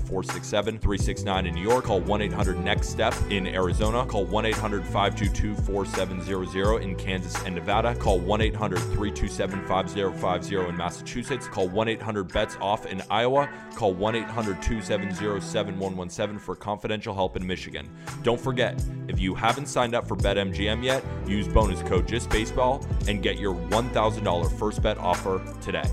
467 369 in New York. Call 1 800 NEXT STEP in Arizona. Call 1 800 522 4700 in Kansas and Nevada. Call 1 800 327 5050 in Massachusetts. Call 1 800 BETS OFF in Iowa. Call 1 800 270 7117 for confidential help in Michigan. Don't forget, if you haven't signed up for BetMGM yet, use bonus code JustBaseball and get your $1,000 first bet offer today.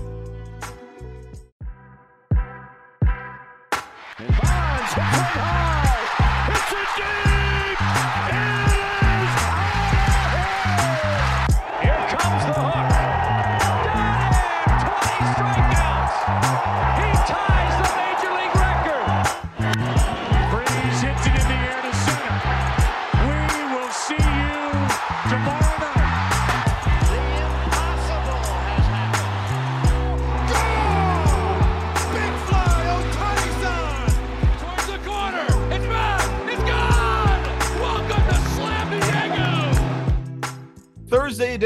High. It's a deep.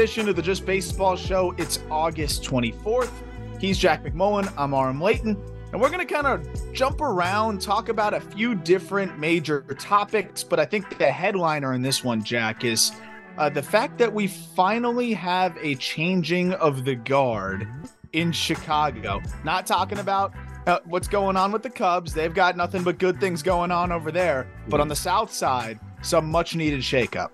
Edition of the Just Baseball Show. It's August 24th. He's Jack McMullen. I'm Aram Leighton. And we're going to kind of jump around, talk about a few different major topics. But I think the headliner in this one, Jack, is uh, the fact that we finally have a changing of the guard in Chicago. Not talking about uh, what's going on with the Cubs. They've got nothing but good things going on over there. But on the South side, some much needed shakeup.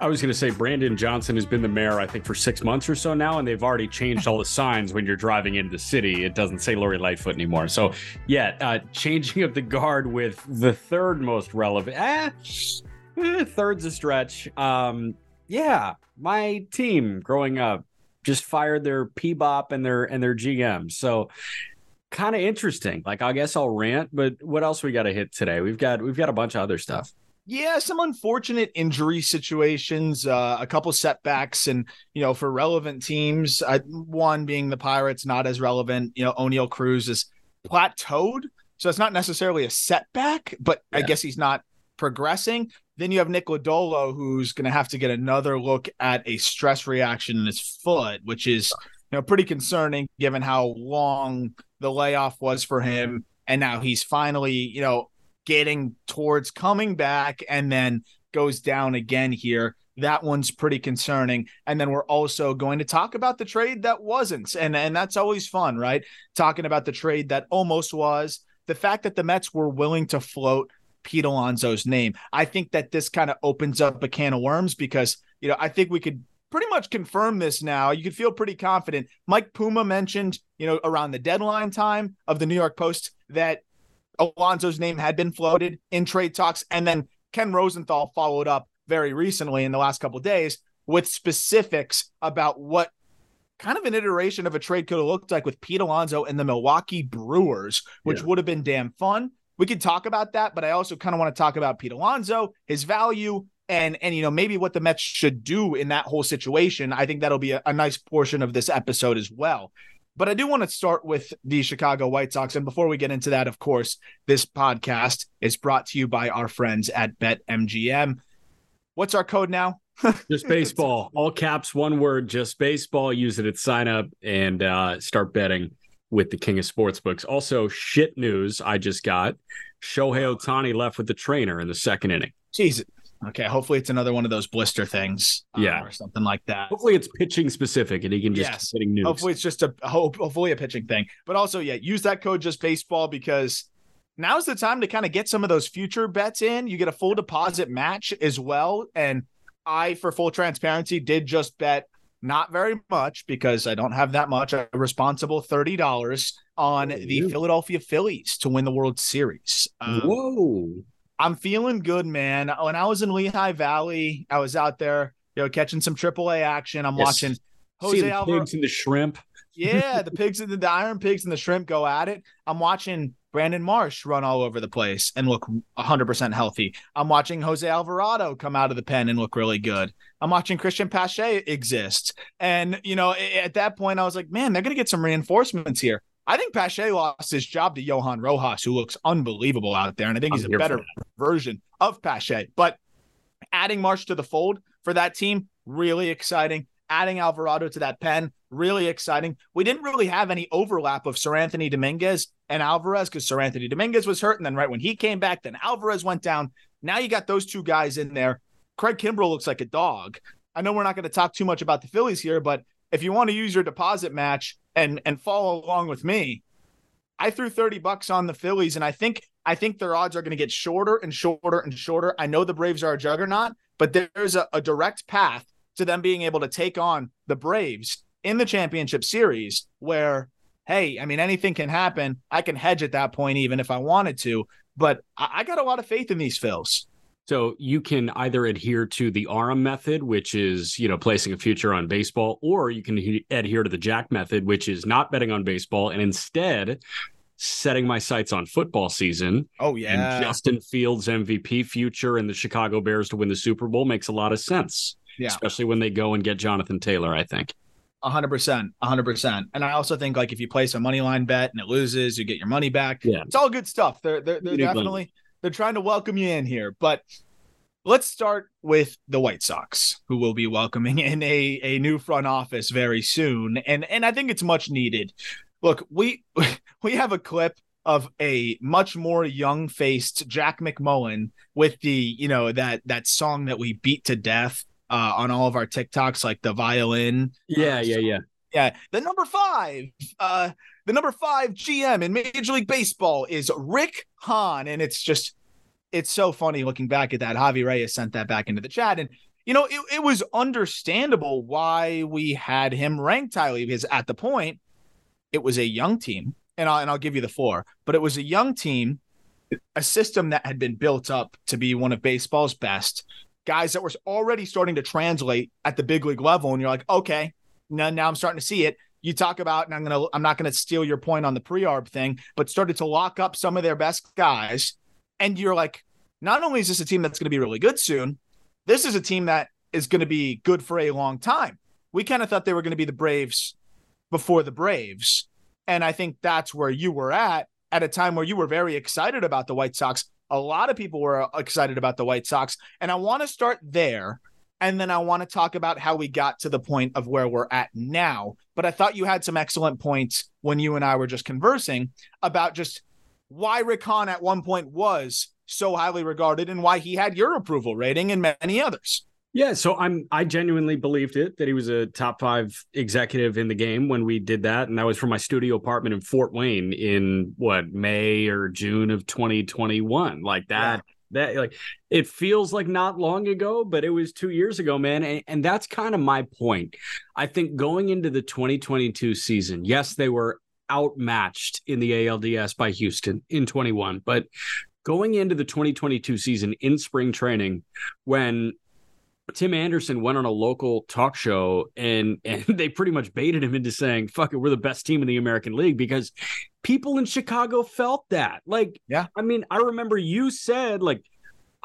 I was going to say Brandon Johnson has been the mayor, I think, for six months or so now, and they've already changed all the signs when you're driving into the city. It doesn't say Lori Lightfoot anymore. So, yeah, uh, changing of the guard with the third most relevant. Eh, eh, third's a stretch. Um, yeah, my team growing up just fired their P-bop and their and their GM. So kind of interesting. Like I guess I'll rant, but what else we got to hit today? We've got we've got a bunch of other stuff. Yeah, some unfortunate injury situations, uh, a couple setbacks, and you know, for relevant teams, uh, one being the Pirates, not as relevant. You know, Oneil Cruz is plateaued, so it's not necessarily a setback, but I guess he's not progressing. Then you have Nick Lodolo, who's going to have to get another look at a stress reaction in his foot, which is you know pretty concerning given how long the layoff was for him, and now he's finally you know getting towards coming back and then goes down again here. That one's pretty concerning. And then we're also going to talk about the trade that wasn't. And, and that's always fun, right? Talking about the trade that almost was, the fact that the Mets were willing to float Pete Alonso's name. I think that this kind of opens up a can of worms because, you know, I think we could pretty much confirm this now. You could feel pretty confident. Mike Puma mentioned, you know, around the deadline time of the New York Post that Alonso's name had been floated in trade talks. And then Ken Rosenthal followed up very recently in the last couple of days with specifics about what kind of an iteration of a trade could have looked like with Pete Alonso and the Milwaukee Brewers, which Yeah. would have been damn fun. We could talk about that, but I also kind of want to talk about Pete Alonso, his value, and and you know maybe what the Mets should do in that whole situation. I think that'll be a, a nice portion of this episode as well. But I do want to start with the Chicago White Sox. And before we get into that, of course, this podcast is brought to you by our friends at BetMGM. What's our code now? Just baseball, all caps, one word, just baseball. Use it at sign up and uh, start betting with the king of sportsbooks. Also, shit news I just got Shohei Ohtani left with the trainer in the second inning. Jeez. Okay. Hopefully it's another one of those blister things. um, Yeah. Or something like that. Hopefully, it's pitching specific and he can just Yes. news. Hopefully it's just a hope, hopefully a pitching thing. But also, yeah, use that code just baseball because now's the time to kind of get some of those future bets in. You get a full deposit match as well. And I, for full transparency, did just bet not very much because I don't have that much. A responsible thirty dollars on the Philadelphia Phillies to win the World Series. Um, Whoa! I'm feeling good, man. When I was in Lehigh Valley, I was out there, you know, catching some AAA action. I'm yes. watching Jose See the Alvarado. pigs and the shrimp. yeah, the pigs and the, the iron pigs and the shrimp go at it. I'm watching Brandon Marsh run all over the place and look 100% healthy. I'm watching Jose Alvarado come out of the pen and look really good. I'm watching Cristian Pache exist. And, you know, at that point, I was like, man, they're going to get some reinforcements here. I think Pache lost his job to Johan Rojas, who looks unbelievable out there. And I think he's I'm a better version of Pache. But adding Marsh to the fold for that team, really exciting adding Alvarado to that pen, really exciting. We didn't really have any overlap of Seranthony Dominguez and Alvarez because Seranthony Dominguez was hurt. And then right when he came back, then Alvarez went down. Now you got those two guys in there. Craig Kimbrel looks like a dog. I know we're not going to talk too much about the Phillies here, but if you want to use your deposit match and and follow along with me, I threw 30 bucks on the Phillies and I think I think their odds are going to get shorter and shorter and shorter. I know the Braves are a juggernaut, but there's a, a direct path to them being able to take on the Braves in the championship series where hey, I mean, anything can happen. I can hedge at that point, even if I wanted to. But I, got a lot of faith in these Phils. So you can either adhere to the Aram method, which is you know placing a future on baseball, or you can he- adhere to the Jack method, which is not betting on baseball and instead setting my sights on football season. Oh yeah, and Justin Fields MVP future and the Chicago Bears to win the Super Bowl makes a lot of sense yeah. especially when they go and get Jonathan Taylor. I think. hundred percent, hundred percent. And I also think like if you place a money line bet and it loses, you get your money back. Yeah, it's all good stuff. They're they're, they're definitely they're trying to welcome you in here. But let's start with the White Sox, who will be welcoming in a a new front office very soon, and and I think it's much needed. Look, we we have a clip of a much more young-faced Jack McMullen with the you know that that song that we beat to death uh, on all of our TikToks, like the violin. Yeah, uh, yeah, yeah. Yeah. The number five, uh, the number five GM in Major League Baseball is Rick Hahn. And it's just, it's so funny looking back at that. Javi Reyes sent that back into the chat. And, you know, it, it was understandable why we had him ranked highly because at the point, it was a young team. And I'll, and I'll give you the four, but it was a young team, a system that had been built up to be one of baseball's best guys that were already starting to translate at the big league level. And you're like, okay, now, now I'm starting to see it. You talk about, and I'm gonna, I'm not gonna steal your point on the pre-arb thing, but started to lock up some of their best guys. And you're like, not only is this a team that's gonna be really good soon, this is a team that is gonna be good for a long time. We kind of thought they were gonna be the Braves before the Braves. And I think that's where you were at at a time where you were very excited about the White Sox a lot of people were uh, excited about the White Sox. And I want to start there. And then I want to talk about how we got to the point of where we're at now. But I thought you had some excellent points when you and I were just conversing about just why Rick Hahn at one point was so highly regarded and why he had your approval rating and many others. Yeah, so I'm I genuinely believed it that he was a top five executive in the game when we did that, and that was from my studio apartment in Fort Wayne in what May or June of 2021. Like that, yeah. That like it feels like not long ago, but it was two years ago, man. And, and that's kind of my point. I think going into the 2022 season, yes, they were outmatched in the ALDS by Houston in 21, but going into the 2022 season in spring training when Tim Anderson went on a local talk show and and they pretty much baited him into saying, "Fuck it, we're the best team in the American League" because people in Chicago felt that. Like, yeah, I mean, I remember you said like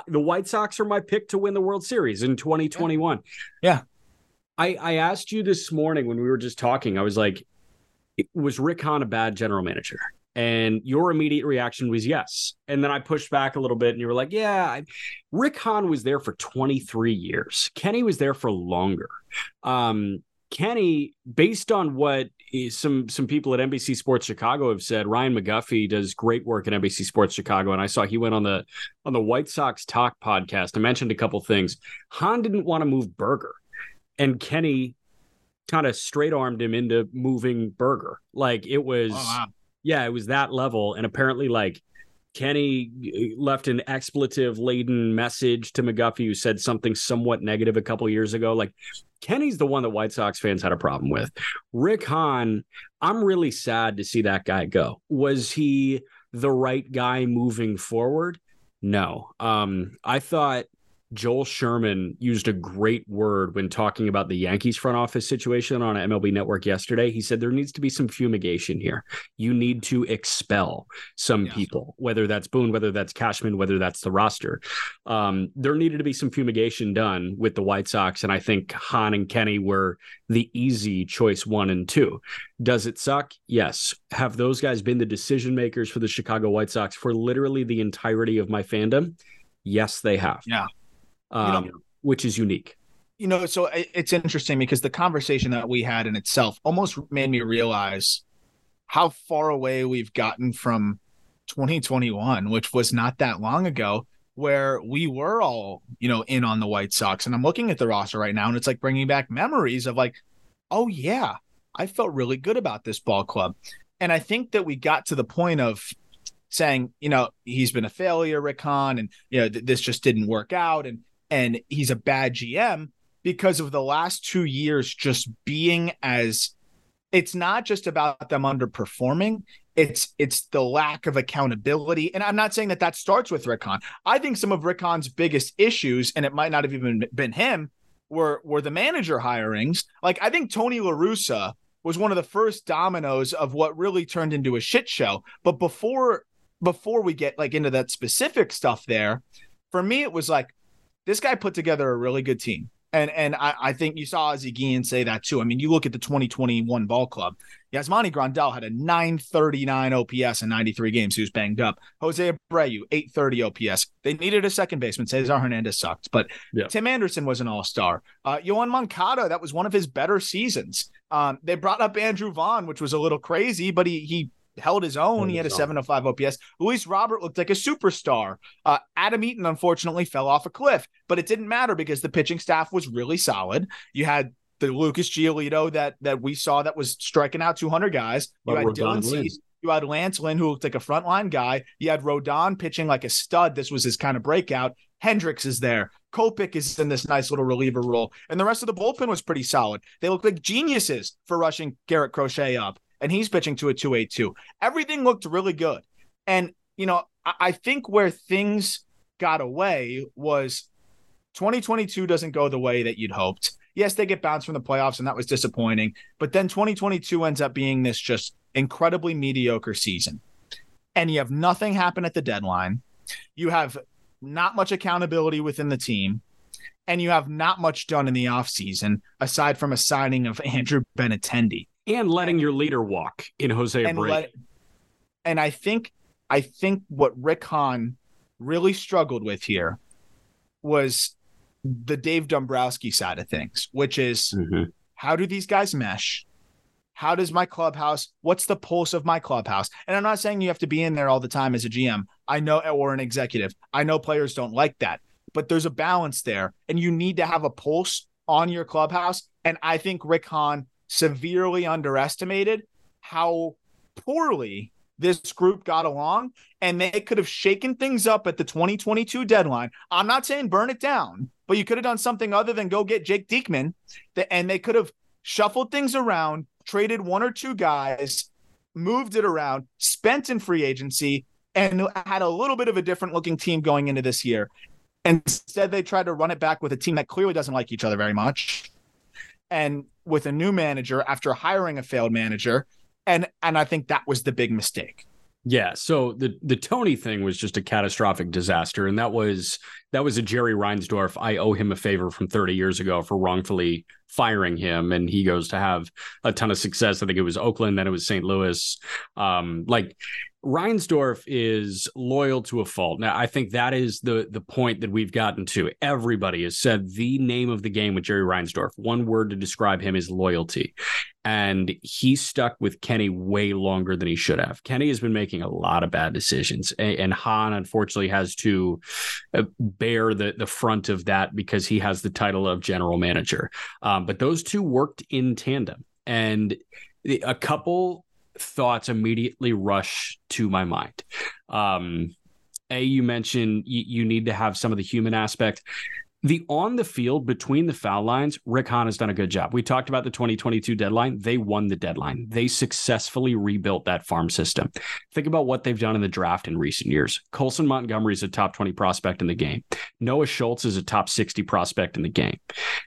the White Sox are my pick to win the World Series in 2021. Yeah. yeah. I I asked you this morning when we were just talking. I was like, was Rick Hahn a bad general manager? And your immediate reaction was yes. And then I pushed back a little bit and you were like, yeah, Rick Hahn was there for 23 years. Kenny was there for longer. Um, Kenny, based on what some some people at NBC Sports Chicago have said, Ryan McGuffey does great work at NBC Sports Chicago, and I saw he went on the on the White Sox Talk podcast. I mentioned a couple things. Hahn didn't want to move Burger, and Kenny kind of straight armed him into moving Burger. Like it was. Oh, wow yeah, it was that level. And apparently, like Kenny uh, left an expletive laden message to McGuffey, who said something somewhat negative a couple years ago. Like Kenny's the one that White Sox fans had a problem with. Rick Hahn, I'm really sad to see that guy go. Was he the right guy moving forward? No. Um, I thought Joel Sherman used a great word when talking about the Yankees front office situation on MLB Network yesterday. He said there needs to be some fumigation here. You need to expel some people, whether that's Boone, whether that's Cashman, whether that's the roster. Um, there needed to be some fumigation done with the White Sox, and I think Hahn and Kenny were the easy choice one and two. Does it suck? Yes. Have those guys been the decision makers for the Chicago White Sox for literally the entirety of my fandom? Yes, they have. Yeah um, you know, which is unique. You know, so it's interesting because the conversation that we had in itself almost made me realize how far away we've gotten from 2021, which was not that long ago, where we were all, you know, in on the White Sox. And I'm looking at the roster right now, and it's like bringing back memories of like, oh, yeah, I felt really good about this ball club. And I think that we got to the point of saying, you know, he's been a failure, Rick Hahn, and, you know, th- this just didn't work out. And, and he's a bad GM because of the last two years just being as it's not just about them underperforming it's it's the lack of accountability. And i'm not saying that that starts with rick hahn i think some of rick hahn's biggest issues and it might not have even been him were were the manager hirings. Like i think tony larussa was one of the first dominoes of what really turned into a shit show. But before before we get like into that specific stuff there for me it was like this guy put together a really good team. And and I, I think you saw Ozzie Guillen say that too. I mean, you look at the 2021 ball club. Yasmani Grandal had a 939 OPS in 93 games. He was banged up. Jose Abreu, 830 OPS. They needed a second baseman. Cesar Hernandez sucked, but yeah. Tim Anderson was an all star. Uh, Yoan Moncada, that was one of his better seasons. Um, they brought up Andrew Vaughn, which was a little crazy, but he he held his own. he had a 705 OPS. Luis Robert looked like a superstar. Uh, Adam Eaton, unfortunately, fell off a cliff, but it didn't matter because the pitching staff was really solid. You had the Lucas Giolito that that we saw that was striking out 200 guys. You had Dylan Cease. You had Lance Lynn, who looked like a frontline guy. You had Rodon pitching like a stud. This was his kind of breakout. Hendriks is there. Kopech is in this nice little reliever role. And the rest of the bullpen was pretty solid. They looked like geniuses for rushing Garrett Crochet up and he's pitching to a 282. Everything looked really good. And, you know, I, I think where things got away was 2022 doesn't go the way that you'd hoped. Yes, they get bounced from the playoffs, and that was disappointing. But then 2022 ends up being this just incredibly mediocre season. And you have nothing happen at the deadline. You have not much accountability within the team. And you have not much done in the offseason aside from a signing of Andrew Benintendi and letting your leader walk in Jose and Abreu. Let, and I think I think what Rick Hahn really struggled with here was the Dave Dombrowski side of things, which is mm-hmm. how do these guys mesh? How does my clubhouse? What's the pulse of my clubhouse? And I'm not saying you have to be in there all the time as a GM. I know, or an executive. I know players don't like that, but there's a balance there, and you need to have a pulse on your clubhouse. And I think Rick Hahn severely underestimated how poorly this group got along and they could have shaken things up at the 2022 deadline. I'm not saying burn it down, but you could have done something other than go get Jake Diekman and they could have shuffled things around, traded one or two guys, moved it around, spent in free agency and had a little bit of a different looking team going into this year. Instead, they tried to run it back with a team that clearly doesn't like each other very much and with a new manager after hiring a failed manager. And and I think that was the big mistake. Yeah, so the the Tony thing was just a catastrophic disaster, and that was that was a Jerry Reinsdorf. I owe him a favor from 30 years ago for wrongfully firing him, and he goes to have a ton of success. I think it was Oakland, then it was St. Louis. Um, like Reinsdorf is loyal to a fault. Now, I think that is the the point that we've gotten to. Everybody has said the name of the game with Jerry Reinsdorf. One word to describe him is loyalty. And he stuck with Kenny way longer than he should have. Kenny has been making a lot of bad decisions, and, Hahn unfortunately has to uh, bear the the front of that because he has the title of general manager. Um, but those two worked in tandem, and a couple thoughts immediately rush to my mind. Um, A, you mentioned you, you need to have some of the human aspect. The on the field between the foul lines, Rick Hahn has done a good job. We talked about the 2022 deadline. They won the deadline. They successfully rebuilt that farm system. Think about what they've done in the draft in recent years. Colson Montgomery is a top 20 prospect in the game. Noah Schultz is a top 60 prospect in the game.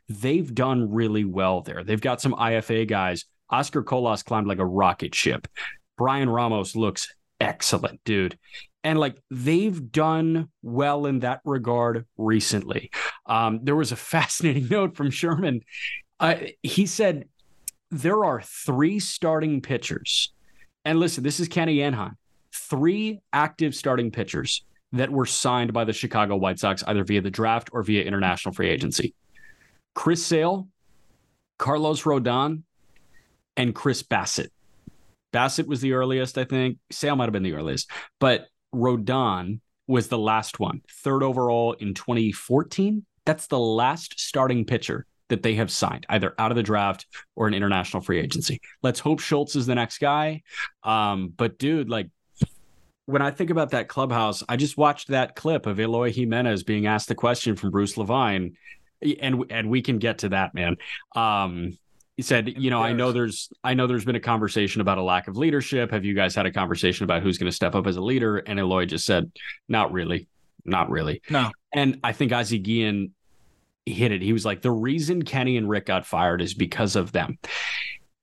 They've done really well there. They've got some IFA guys. Oscar Colas climbed like a rocket ship. Bryan Ramos looks excellent, dude and like they've done well in that regard recently. Um, there was a fascinating note from Sherman. Uh, he said there are three starting pitchers, and listen, this is Kenny and Hahn. Three active starting pitchers that were signed by the Chicago White Sox either via the draft or via international free agency. Chris Sale, Carlos Rodon, and Chris Bassitt. Bassitt was the earliest, I think. Sale might have been the earliest, but Rodon was the last one, third overall in 2014. That's the last starting pitcher that they have signed, either out of the draft or an international free agency. Let's hope Schultz is the next guy. Um, but dude, like when I think about that clubhouse, I just watched that clip of Eloy Jimenez being asked the question from Bruce Levine, and and we can get to that, man. Um, he said, you know, I know there's I know there's been a conversation about a lack of leadership. Have you guys had a conversation about who's going to step up as a leader? And Eloy just said, not really. Not really. No. And I think Ozzie Guillen hit it. He was like, the reason Kenny and Rick got fired is because of them.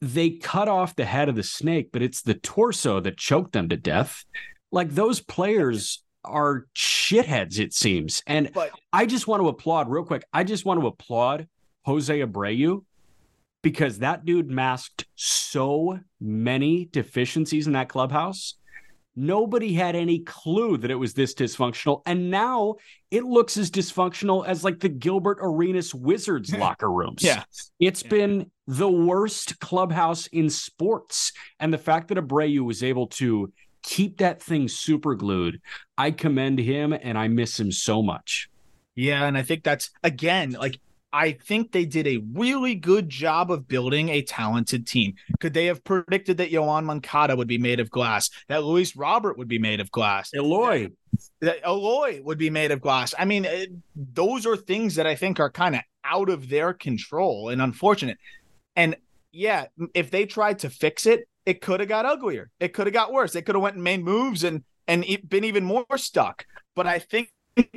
They cut off the head of the snake, but it's the torso that choked them to death. Like those players are shitheads, it seems. And but, I just want to applaud real quick. I just want to applaud Jose Abreu because that dude masked so many deficiencies in that clubhouse. Nobody had any clue that it was this dysfunctional. And now it looks as dysfunctional as like the Gilbert Arenas Wizards locker rooms. Yeah. It's yeah. been the worst clubhouse in sports. And the fact that Abreu was able to keep that thing super glued, I commend him and I miss him so much. Yeah. And I think that's, again, like I think they did a really good job of building a talented team. Could they have predicted that Yoan Moncada would be made of glass, that Luis Robert would be made of glass, Eloy, that Eloy would be made of glass? I mean, it, those are things that I think are kind of out of their control and unfortunate. And yeah, if they tried to fix it, it could have got uglier. It could have got worse. They could have went and made moves and and been even more stuck. But I think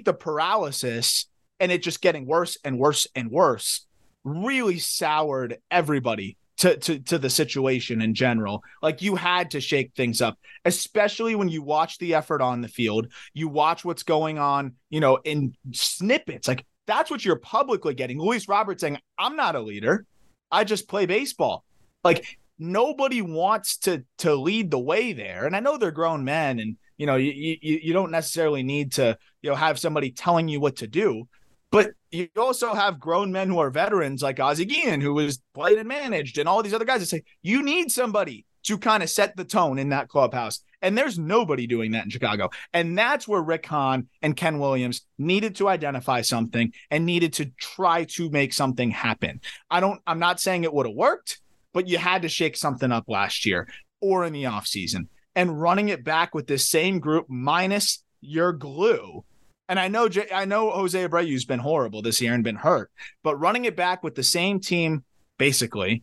the paralysis and it just getting worse and worse and worse really soured everybody to, to to the situation in general. Like you had to shake things up, especially when you watch the effort on the field. You watch what's going on, you know, in snippets. Like that's what you're publicly getting. Luis Roberts saying, "I'm not a leader. I just play baseball." Like nobody wants to to lead the way there. And I know they're grown men, and you know, you you, you don't necessarily need to you know have somebody telling you what to do. But you also have grown men who are veterans like Ozzie Guillen, who was played and managed, and all these other guys that say you need somebody to kind of set the tone in that clubhouse. And there's nobody doing that in Chicago. And that's where Rick Hahn and Ken Williams needed to identify something and needed to try to make something happen. I don't, I'm not saying it would have worked, but you had to shake something up last year or in the offseason. And running it back with this same group minus your glue and I know I know Jose Abreu's been horrible this year and been hurt, but running it back with the same team, basically,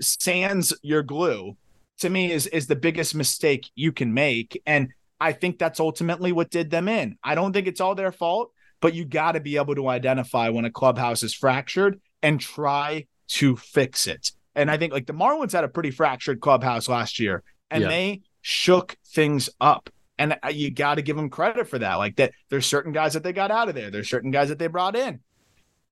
sands your glue, to me is is the biggest mistake you can make. And I think that's ultimately what did them in. I don't think it's all their fault, but you got to be able to identify when a clubhouse is fractured and try to fix it. And I think like the Marlins had a pretty fractured clubhouse last year, and yeah. they shook things up and uh, you got to give them credit for that. Like that, there's certain guys that they got out of there. There's certain guys that they brought in.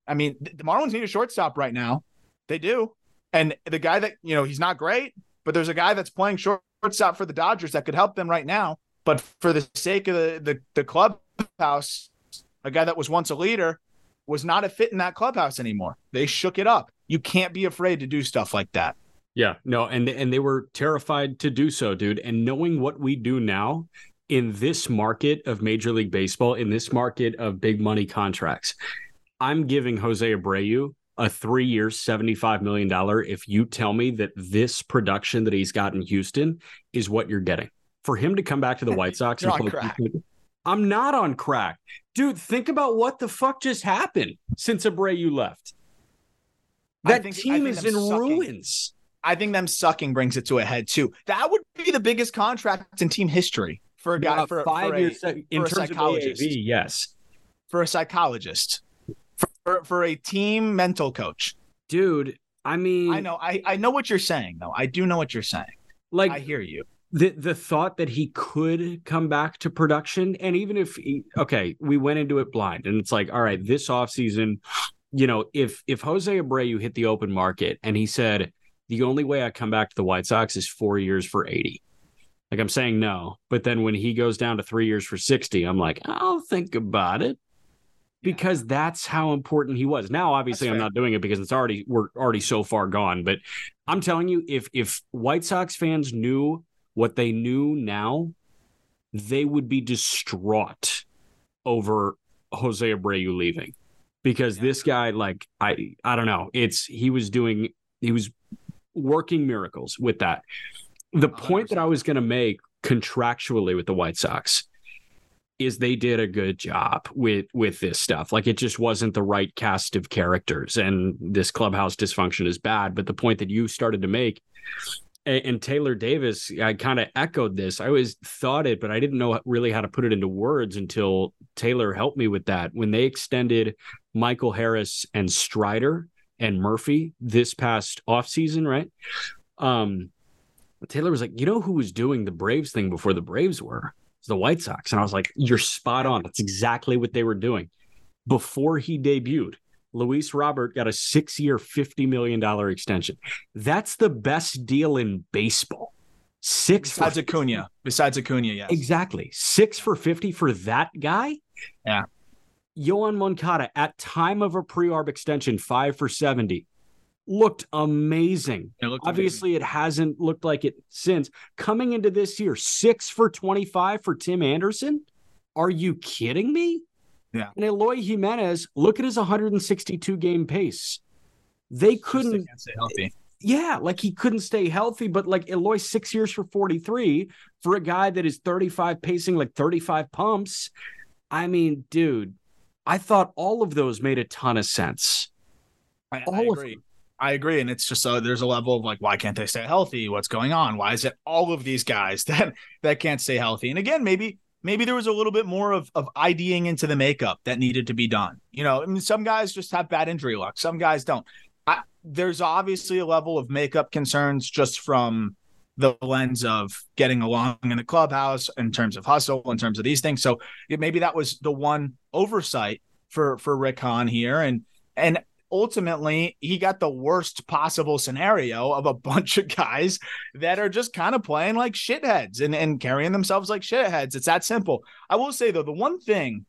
I mean, the Marlins need a shortstop right now. They do. And the guy that, you know, he's not great, but there's a guy that's playing shortstop for the Dodgers that could help them right now. But for the sake of the, the, the clubhouse, a guy that was once a leader was not a fit in that clubhouse anymore. They shook it up. You can't be afraid to do stuff like that. Yeah, no, and and they were terrified to do so, dude. And knowing what we do now, in this market of Major League Baseball, in this market of big money contracts, I'm giving Jose Abreu a three year, $75 million if you tell me that this production that he's got in Houston is what you're getting. For him to come back to the White Sox and play, I'm not on crack. Dude, think about what the fuck just happened since Abreu left. That think- team is in sucking- ruins. I think them sucking brings it to a head too. That would be the biggest contract in team history for a guy Uh, for, five for a, years in for a psychologist. of AAV, yes. for a psychologist, for, for a team mental coach. Dude, I mean, I know, I, I know what you're saying though. I do know what you're saying. like I hear you. the the thought that he could come back to production and even if he, okay we went into it blind and it's like all right this offseason you know if if jose abreu hit the open market and he said the only way i come back to the white sox is four years for 80 like i'm saying no but then when he goes down to three years for 60 i'm like i'll think about it. Because that's how important he was. Now obviously i'm not doing it because it's already we're already so far gone but i'm telling you if if white sox fans knew what they knew now, they would be distraught over Jose Abreu leaving. Because Yeah. this guy, like, I, I don't know, it's he was doing, he was working miracles with that. The point that I was going to make contractually with the White Sox is they did a good job with with this stuff. Like it just wasn't the right cast of characters, and this clubhouse dysfunction is bad. But the point that you started to make and, and Taylor Davis, I kind of echoed this. I always thought it, but I didn't know really how to put it into words until Taylor helped me with that. When they extended Michael Harris and Strider and Murphy this past offseason, right? Um, Taylor was like, you know who was doing the Braves thing before the Braves were? It's the White Sox. And I was like, you're spot on. That's exactly what they were doing. Before he debuted, Luis Robert got a six year, $50 million extension. That's the best deal in baseball. Six for Besides Acuna, besides Acuna, yes. Exactly. Six for 50 for that guy? Yeah. Yoan Moncada at time of a pre-arb extension, five for 70. Looked amazing. It looked Obviously, it hasn't looked like it since. Coming into this year, six for 25 for Tim Anderson? Are you kidding me? Yeah. And Eloy Jimenez, look at his 162 game pace. They couldn't stay healthy. yeah, like he couldn't stay healthy, but like Eloy six years for 43 for a guy that is 35 pacing like 35 pumps. I mean, dude, I thought all of those made a ton of sense. I, I All of agree. I agree, and it's just uh, there's a level of like, why can't they stay healthy? What's going on? Why is it all of these guys that that can't stay healthy? And again, maybe maybe there was a little bit more of of IDing into the makeup that needed to be done. You know, I mean, some guys just have bad injury luck, some guys don't. I, there's obviously a level of makeup concerns just from the lens of getting along in the clubhouse in terms of hustle, in terms of these things. So maybe that was the one oversight for for Rick Hahn here, and and ultimately he got the worst possible scenario of a bunch of guys that are just kind of playing like shitheads and, and carrying themselves like shitheads. It's that simple. I will say though, the one thing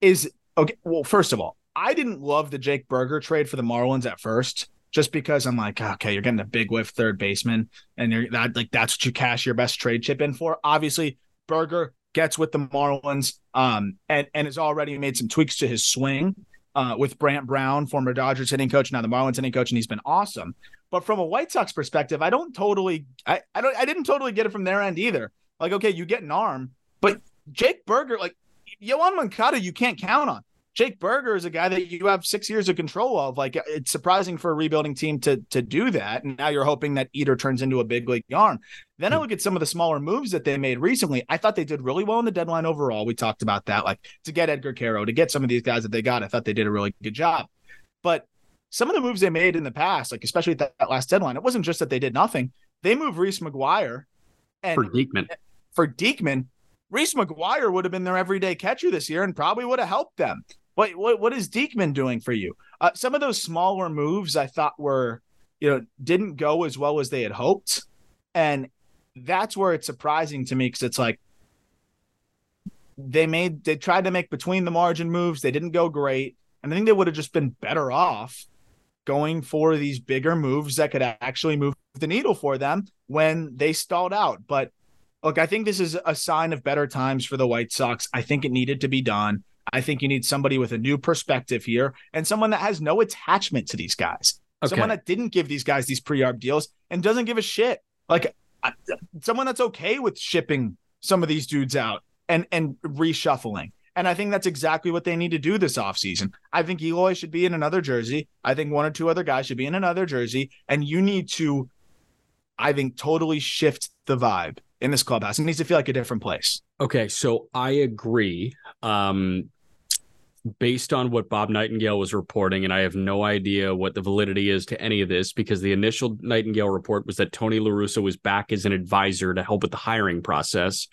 is okay. Well, first of all, I didn't love the Jake Burger trade for the Marlins at first, just because I'm like, okay, you're getting a big whiff third baseman, and you're that like that's what you cash your best trade chip in for. Obviously, Burger gets with the Marlins, um, and and has already made some tweaks to his swing uh, with Brant Brown, former Dodgers hitting coach, now the Marlins hitting coach, and he's been awesome. But from a White Sox perspective, I don't totally, I, I don't, I didn't totally get it from their end either. Like, okay, you get an arm, but Jake Burger, like Yoan Moncada, you can't count on. Jake Burger is a guy that you have six years of control of. Like, it's surprising for a rebuilding team to to do that. And now you're hoping that Eder turns into a big league arm. Then I hmm. look at some of the smaller moves that they made recently. I thought they did really well in the deadline overall. We talked about that, like to get Edgar Quero, to get some of these guys that they got. I thought they did a really good job. But some of the moves they made in the past, like especially at that, that last deadline, it wasn't just that they did nothing. They moved Reese McGuire and For Diekman. for Diekman, Reese McGuire would have been their everyday catcher this year and probably would have helped them. What what what is Diekman doing for you? Uh, some of those smaller moves I thought were, you know, didn't go as well as they had hoped, and that's where it's surprising to me because it's like they made they tried to make between the margin moves, they didn't go great, and I think they would have just been better off going for these bigger moves that could actually move the needle for them when they stalled out. But look, I think this is a sign of better times for the White Sox. I think it needed to be done. I think you need somebody with a new perspective here and someone that has no attachment to these guys. Okay. Someone that didn't give these guys these pre-arb deals and doesn't give a shit. Like I- someone that's okay with shipping some of these dudes out and and reshuffling. And I think that's exactly what they need to do this offseason. I think Eloy should be in another jersey. I think one or two other guys should be in another jersey. And you need to, I think, totally shift the vibe in this clubhouse. It needs to feel like a different place. Okay, so I agree. Um, based on what Bob Nightingale was reporting, and I have no idea what the validity is to any of this because the initial Nightingale report was that Tony LaRussa was back as an advisor to help with the hiring process.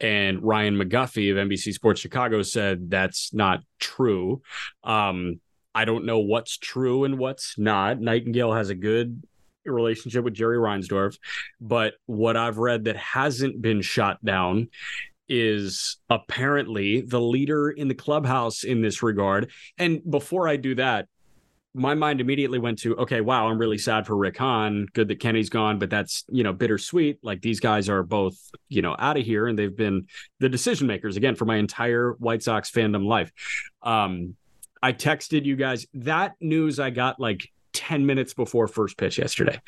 And Ryan McGuffey of NBC Sports Chicago said that's not true. Um, I don't know what's true and what's not. Nightingale has a good relationship with Jerry Reinsdorf, but what I've read that hasn't been shot down is apparently the leader in the clubhouse in this regard. And before I do that, my mind immediately went to, okay, wow, I'm really sad for Rick Hahn. Good that Kenny's gone, but that's, you know, bittersweet. Like these guys are both, you know, out of here and they've been the decision makers again for my entire White Sox fandom life. Um, I texted you guys that news I got like 10 minutes before first pitch yesterday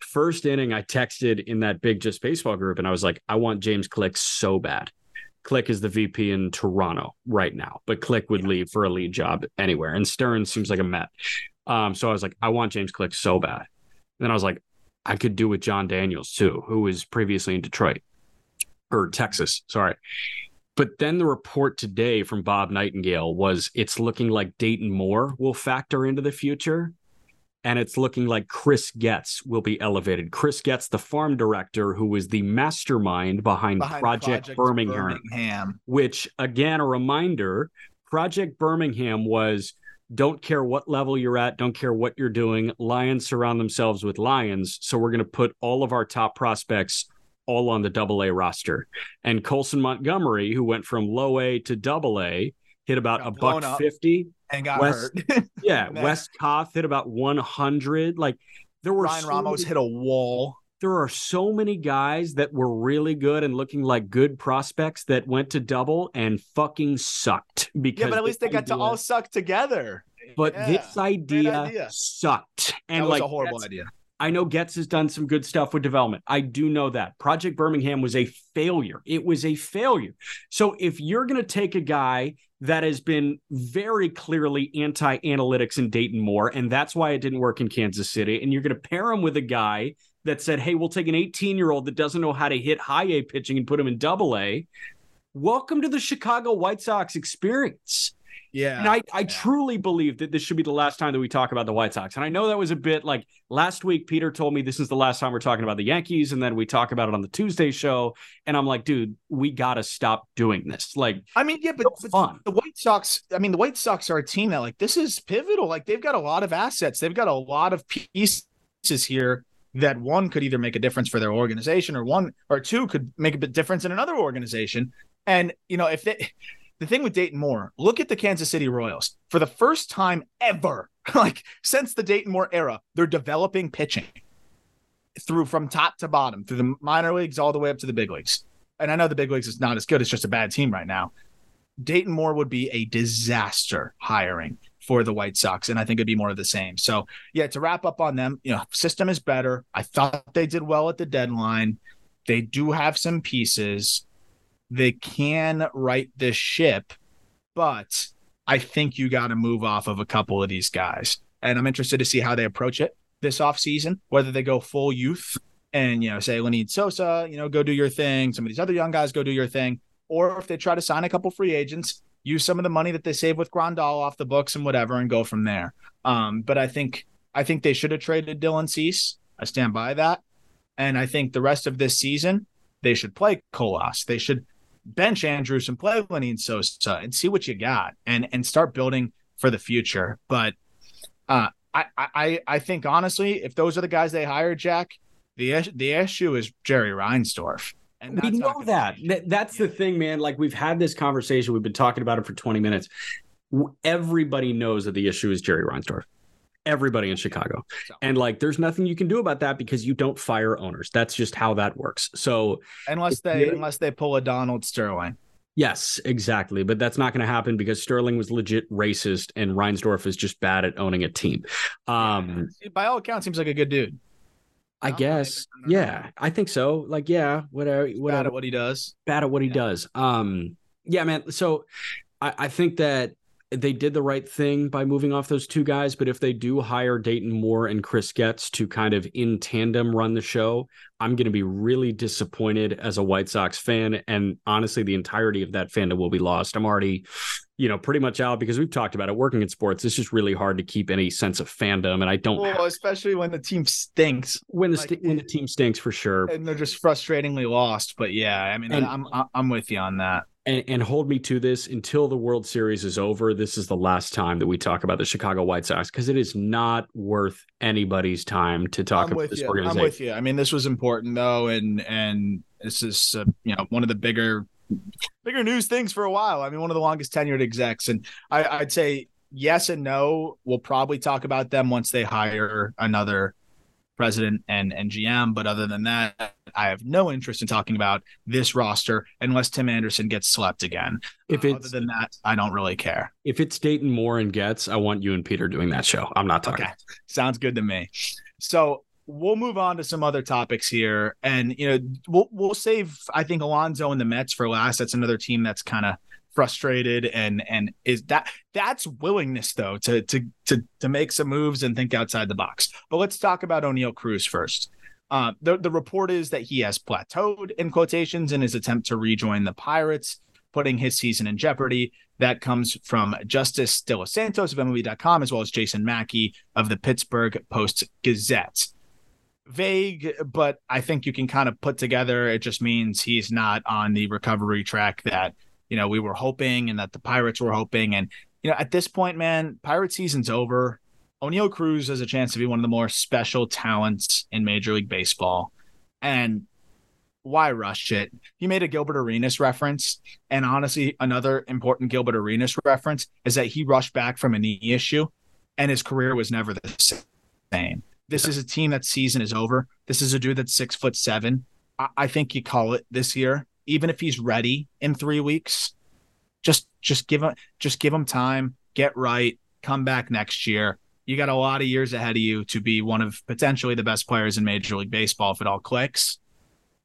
first inning, I texted in that big just baseball group and I was like, I want James Click so bad. Click is the VP in Toronto right now, but Click would leave for a lead job anywhere. And Stern seems like a Met. Um, so I was like, I want James Click so bad. And then I was like, I could do with Jon Daniels too, who was previously in Detroit or Texas. Sorry. But then the report today from Bob Nightingale was it's looking like Dayton Moore will factor into the future and it's looking like Chris Getz will be elevated. Chris Getz, the farm director who was the mastermind behind, behind Project, Project Birmingham, Birmingham, which again, a reminder Project Birmingham was don't care what level you're at, don't care what you're doing. Lions surround themselves with lions. So we're going to put all of our top prospects all on the double A roster. And Colson Montgomery, who went from low A to double A, hit about a buck 50 and got West, hurt. yeah, Wes Kath hit about 100. Like there were Ryan so Ramos many, hit a wall. There are so many guys that were really good and looking like good prospects that went to double and fucking sucked because Yeah, but at least they got to all suck together. But yeah, this idea, idea, sucked. And that was like a horrible idea. I know Getz has done some good stuff with development. I do know that. Project Birmingham was a failure. It was a failure. So if you're going to take a guy that has been very clearly anti analytics in Dayton Moore, and that's why it didn't work in Kansas City, and you're going to pair him with a guy that said, hey, we'll take an 18 year old that doesn't know how to hit high A pitching and put him in double A. Welcome to the Chicago White Sox experience. Yeah. And I, I yeah. truly believe that this should be the last time that we talk about the White Sox. And I know that was a bit like last week, Peter told me this is the last time we're talking about the Yankees. And then we talk about it on the Tuesday show. And I'm like, dude, we got to stop doing this. Like, I mean, yeah, but, but fun. the White Sox, I mean, the White Sox are a team that, like, this is pivotal. Like, they've got a lot of assets, they've got a lot of pieces here that one could either make a difference for their organization or one or two could make a bit difference in another organization. And, you know, if they, the thing with Dayton Moore, look at the Kansas City Royals. For the first time ever, like since the Dayton Moore era, they're developing pitching through from top to bottom, through the minor leagues all the way up to the big leagues. And I know the big leagues is not as good, it's just a bad team right now. Dayton Moore would be a disaster hiring for the White Sox, and I think it'd be more of the same. So, yeah, to wrap up on them, you know, system is better. I thought they did well at the deadline. They do have some pieces they can right this ship, but I think you got to move off of a couple of these guys. And I'm interested to see how they approach it this offseason, whether they go full youth and, you know, say Lenyn Sosa, you know, go do your thing. Some of these other young guys go do your thing. Or if they try to sign a couple free agents, use some of the money that they save with Grandal off the books and whatever and go from there. Um, but I think I think they should have traded Dylan Cease. I stand by that. And I think the rest of this season, they should play Colas. They should bench Andrus and play Lenyn Sosa and see what you got and and start building for the future. But uh, I I I think honestly, if those are the guys they hire, Jack, the the issue is Jerry Reinsdorf. And we know that. That's the thing, man. Like we've had this conversation. We've been talking about it for 20 minutes. Everybody knows that the issue is Jerry Reinsdorf everybody in Chicago. And like there's nothing you can do about that because you don't fire owners. That's just how that works. So unless they unless they pull a Donald Sterling. Yes, exactly. But that's not going to happen because Sterling was legit racist and Reinsdorf is just bad at owning a team. Um by all accounts seems like a good dude. I No, guess. I know. Yeah, I think so. Like, yeah, whatever, Bad at what he does. bad at what he Yeah. does. Um, yeah, man. So I, I think that they did the right thing by moving off those two guys. But if they do hire Dayton Moore and Chris Getz to kind of in tandem run the show, I'm going to be really disappointed as a White Sox fan. And honestly, the entirety of that fandom will be lost. I'm already, you know, pretty much out because we've talked about it. Working in sports, it's just really hard to keep any sense of fandom. And I don't Well, especially when the team stinks when the like, st- when the team stinks for sure. and they're just frustratingly lost. But yeah, I mean, And- I'm I'm with you on that. And, and hold me to this until the World Series is over. This is the last time that we talk about the Chicago White Sox because it is not worth anybody's time to talk I'm about this you. I'm organization. with you. I mean, this was important though, and and this is uh, you know one of the bigger bigger news things for a while. I mean, one of the longest tenured execs, and I, I'd say yes and no. We'll probably talk about them once they hire another president and and GM. But other than that, I have no interest in talking about this roster unless Tim Anderson gets slept again. If Uh, it's other than that, I don't really care. if it's Dayton Moore and Getz, I want you and Peter doing that show. I'm not talking. Okay. Sounds good to me. So we'll move on to some other topics here. And, you know, we'll, we'll save, I think, Alonso and the Mets for last. That's another team that's kind of frustrated and and is that that's willingness though to to to to make some moves and think outside the box. But let's talk about Oneil Cruz first. Uh, the the report is that he has plateaued in quotations in his attempt to rejoin the Pirates, putting his season in jeopardy. That comes from Justice De Los Santos of MLB.com as well as Jason Mackey of the Pittsburgh Post Gazette. Vague, but I think you can kind of put together. It just means he's not on the recovery track that you know we were hoping and that the Pirates were hoping. And you know at this point, man, Pirate season's over. Oneil Cruz has a chance to be one of the more special talents in Major League Baseball, and why rush it? He made a Gilbert Arenas reference, and honestly, another important Gilbert Arenas reference is that he rushed back from a knee issue, and his career was never the same. This is a team that season is over. This is a dude that's six foot seven. I, I think you call it this year, even if he's ready in three weeks. Just, just give him, just give him time. Get right. Come back next year. You got a lot of years ahead of you to be one of potentially the best players in Major League Baseball if it all clicks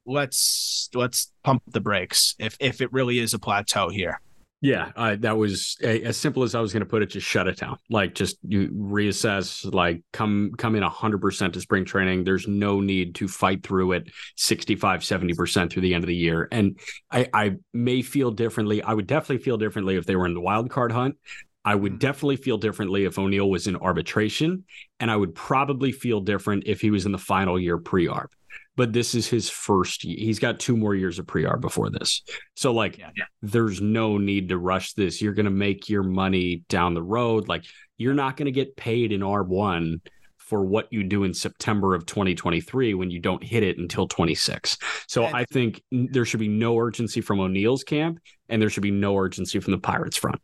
let's let's pump the brakes if if it really is a plateau here. Yeah, uh, that was a, as simple as I was going to put it. Just shut it down. Like, just you reassess. Like, come come in hundred percent to spring training. There's no need to fight through it 65, 70 percent through the end of the year. And I, I may feel differently. I would definitely feel differently if they were in the wild card hunt. I would definitely feel differently if Oneil was in arbitration, and I would probably feel different if he was in the final year pre-arb. But this is his first. He's got two more years of pre-arb before this, so like, Yeah. there's no need to rush this. You're going to make your money down the road. Like, you're not going to get paid in ARB one for what you do in September of 2023 when you don't hit it until 26. So I think there should be no urgency from Oneil's camp, and there should be no urgency from the Pirates front.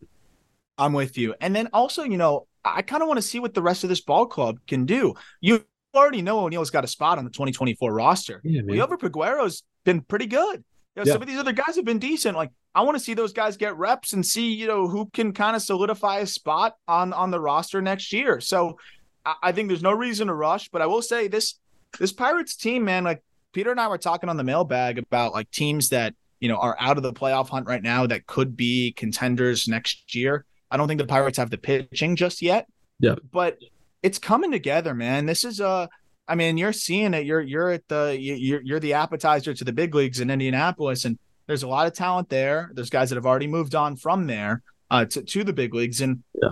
I'm with you. And then also, you know, I kind of want to see what the rest of this ball club can do. You already know Oneil's got a spot on the 2024 roster. Yeah, Liover Peguero's been pretty good. You know, Yeah. Some of these other guys have been decent. Like I want to see those guys get reps and see, you know, who can kind of solidify a spot on on the roster next year. So I, I think there's no reason to rush. But I will say this: this Pirates team, man, like Peter and I were talking on the mailbag about like teams that you know are out of the playoff hunt right now that could be contenders next year. I don't think the Pirates have the pitching just yet. Yeah. but it's coming together, man. This is a I mean, you're seeing it. You're you're at the you- you're you're the appetizer to the big leagues in Indianapolis, and there's a lot of talent there. There's guys that have already moved on from there uh, to to the big leagues, and Yeah.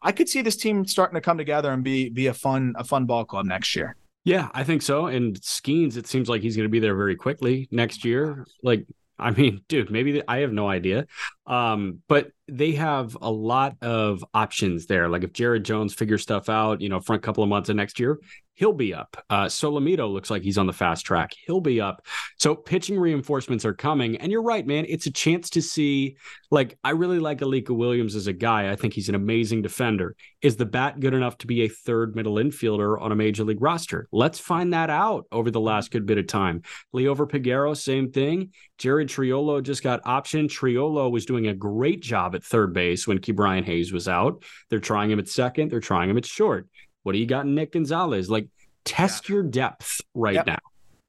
I could see this team starting to come together and be be a fun a fun ball club next year. Yeah, I think so. And Skenes, it seems like he's going to be there very quickly next year. Like, I mean, dude, maybe the, I have no idea. Um, but they have a lot of options there. Like if Jared Jones figures stuff out, you know, front couple of months of next year, he'll be up. Uh, Solometo looks like he's on the fast track. He'll be up. So pitching reinforcements are coming. And you're right, man. It's a chance to see. Like, I really like Alika Williams as a guy. I think he's an amazing defender. Is the bat good enough to be a third middle infielder on a major league roster? Let's find that out over the last good bit of time. Liover Peguero, same thing. Jared Triolo just got optioned. Triolo was doing a great job at third base when Ke'Bryan Hayes was out. They're trying him at second. They're trying him at short. What do you got in Nick Gonzalez? Like Test your depth right Yep. now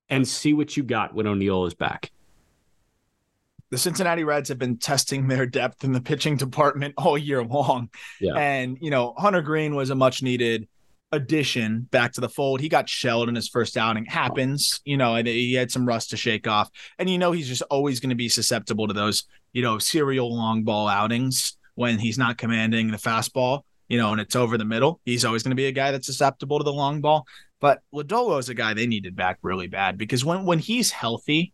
and see what you got when Oneil is back. the Cincinnati Reds have been testing their depth in the pitching department all year long. Yeah. And, you know, Hunter Greene was a much needed addition back to the fold. He got shelled in his first outing. Happens, you know, and he had some rust to shake off. And, you know, he's just always going to be susceptible to those, you know, serial long ball outings when he's not commanding the fastball, you know, and it's over the middle. He's always going to be a guy that's susceptible to the long ball. But Lodolo is a guy they needed back really bad because when when he's healthy,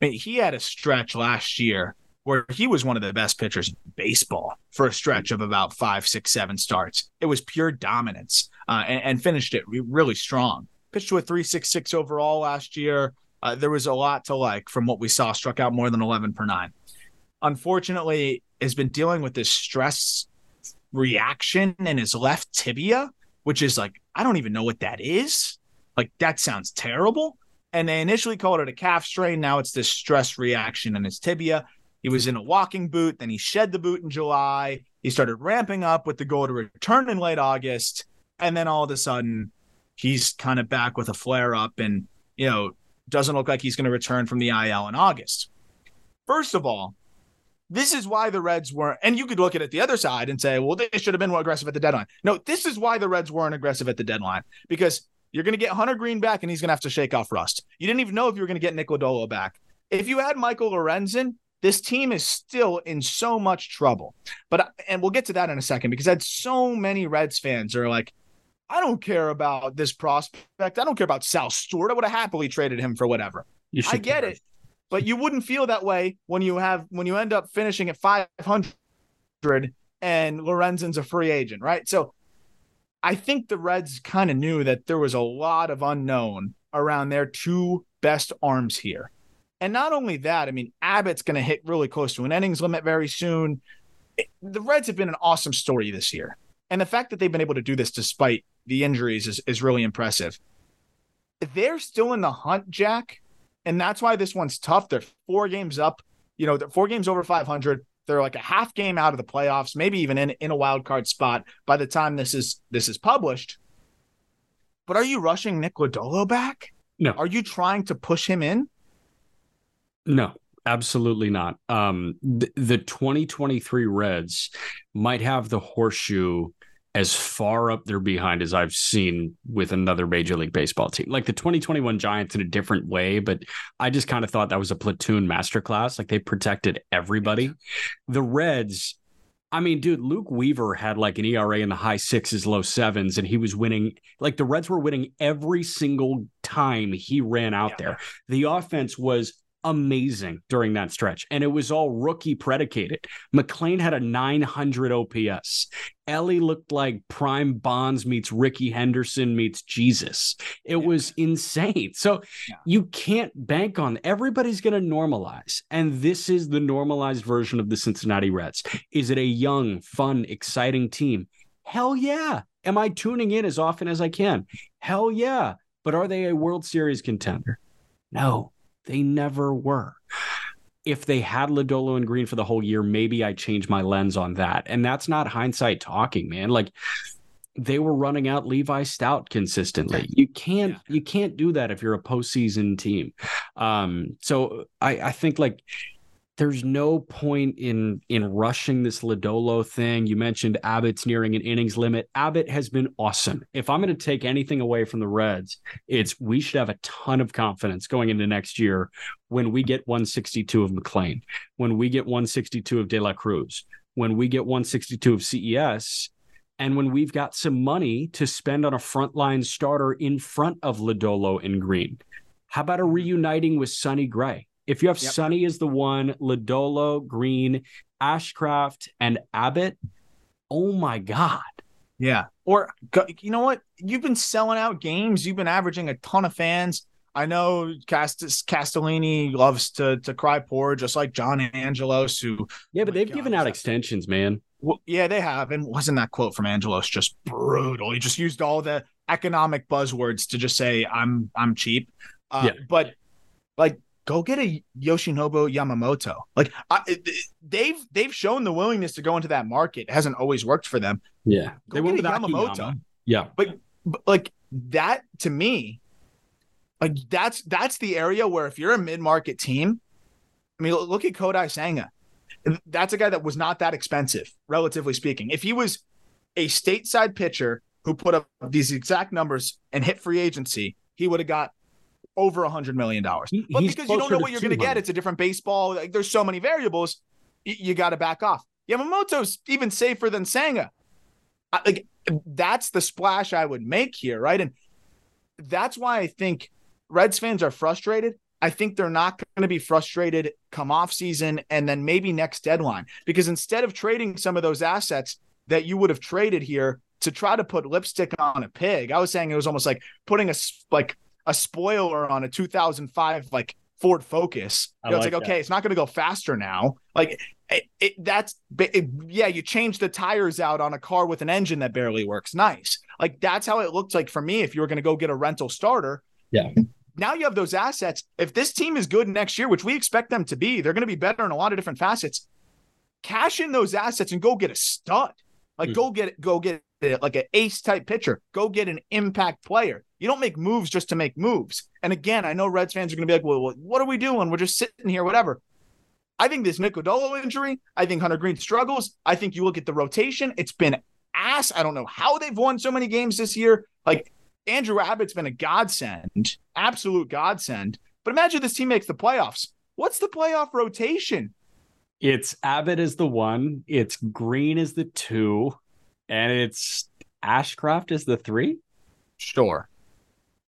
I mean, he had a stretch last year where he was one of the best pitchers in baseball for a stretch of about five, six, seven starts. It was pure dominance uh, and, and finished it really strong. Pitched to a 366 overall last year. Uh, there was a lot to like from what we saw, struck out more than 11 per nine. Unfortunately, has been dealing with this stress reaction in his left tibia, which is like, I don't even know what that is. Like, that sounds terrible and they initially called it a calf strain. Now it's this stress reaction in his tibia. He was in a walking boot, then he shed the boot in July. He started ramping up with the goal to return in late August, and then all of a sudden, he's kind of back with a flare up, and you know doesn't look like he's going to return from the IL in August. First of all, this is why the Reds weren't, and you could look at it the other side and say, well, they should have been more aggressive at the deadline. No, this is why the Reds weren't aggressive at the deadline because you're going to get Hunter Greene back, and he's going to have to shake off rust. You didn't even know if you were going to get Nick Lodolo back. If you had Michael Lorenzen, this team is still in so much trouble. But and we'll get to that in a second because I had so many Reds fans are like, I don't care about this prospect. I don't care about Sal Stewart. I would have happily traded him for whatever. I get it, but you wouldn't feel that way when you have when you end up finishing at 500 and Lorenzen's a free agent, right? So I think the Reds kind of knew that there was a lot of unknown around their two best arms here. And not only that, I mean, Abbott's going to hit really close to an innings limit very soon. It- the Reds have been an awesome story this year. And the fact that they've been able to do this despite the injuries is, is really impressive. They're still in the hunt, Jack. And that's why this one's tough. They're four games up, you know, they're four games over 500. They're like a half game out of the playoffs, maybe even in, in a wild card spot by the time this is this is published. But are you rushing Nick Lodolo back? No. Are you trying to push him in? No, absolutely not. Um, the, the 2023 Reds might have the horseshoe as far up their behind as I've seen with another Major League Baseball team. Like the 2021 Giants in a different way, but I just kind of thought that was a platoon masterclass. Like they protected everybody. The Reds. I mean, dude, Luke Weaver had like an ERA in the high sixes, low sevens, and he was winning. Like the Reds were winning every single time he ran out Yeah. there. The offense was amazing during that stretch, and it was all rookie predicated. McLain had a 900 OPS. Elly looked like Prime Bonds meets Rickey Henderson meets Jesus. It was insane. So Yeah. you can't bank on everybody's going to normalize. And this is the normalized version of the Cincinnati Reds. Is it a young, fun, exciting team? Hell yeah. Am I tuning in as often as I can? Hell yeah. But are they a World Series contender? No, they never were. If they had Lodolo and Greene for the whole year, maybe I change my lens on that. And that's not hindsight talking, man. Like they were running out Levi Stoudt consistently. You can't you can't do that if you're a postseason team. Um, so I, I think like there's no point in in rushing this Lodolo thing. You mentioned Abbott's nearing an innings limit. Abbott has been awesome. If I'm going to take anything away from the Reds, it's we should have a ton of confidence going into next year when we get 162 of McLain, when we get 162 of De La Cruz, when we get 162 of CES, and when we've got some money to spend on a frontline starter in front of Lodolo and Greene. How about a reuniting with Sonny Gray? If you have Yep. Sonny as the one, Lodolo, Greene, Ashcraft, and Abbott, oh my God. Yeah. Or you know what? You've been selling out games. You've been averaging a ton of fans. I know Cast- Castellini loves to to cry poor, just like John Angelos, who Yeah, but they've God, given out that- extensions, man. Well, yeah, they have. And wasn't that quote from Angelos just brutal? He just used all the economic buzzwords to just say I'm I'm cheap. Uh, Yeah. But like, go get a Yoshinobu Yamamoto. Like, I, they've they've shown the willingness to go into that market. It hasn't always worked for them. Yeah. Go get a Yamamoto. Yeah. But like, that to me, like that's that's the area where if you're a mid-market team, I mean, look at Kodai Senga. That's a guy that was not that expensive, relatively speaking. If he was a stateside pitcher who put up these exact numbers and hit free agency, he would have got over a hundred million dollars. But He's because you don't know what you're going to get, it's a different baseball. Like, there's so many variables. y- You, got to back off. Yamamoto's even safer than Senga. I, like that's the splash I would make here, right? And that's why I think Reds fans are frustrated. I think they're not going to be frustrated come off season and then maybe next deadline because instead of trading some of those assets that you would have traded here to try to put lipstick on a pig, I was saying it was almost like putting a like a spoiler on a 2005 like Ford Focus. You know, it's like like that. okay, it's not going to go faster now. Like it, it that's it- yeah, you change the tires out on a car with an engine that barely works. Nice. Like that's how it looked like for me if you were going to go get a rental starter. Yeah. Now you have those assets. If this team is good next year, which we expect them to be, they're going to be better in a lot of different facets. Cash in those assets and go get a stud. Like Hmm. go get it, go get like an ace type pitcher. Go get an impact player. You don't make moves just to make moves. And again, I know Reds fans are going to be like, well, what are we doing? We're just sitting here, whatever. I think this Nick Lodolo injury, I think Hunter Greene struggles. I think you look at the rotation, it's been ass. I don't know how they've won so many games this year. Like Andrew Abbott's been a godsend, absolute godsend. But imagine this team makes the playoffs. What's the playoff rotation? It's Abbott is the one, it's Greene is the two, and it's Ashcraft is the three. Sure.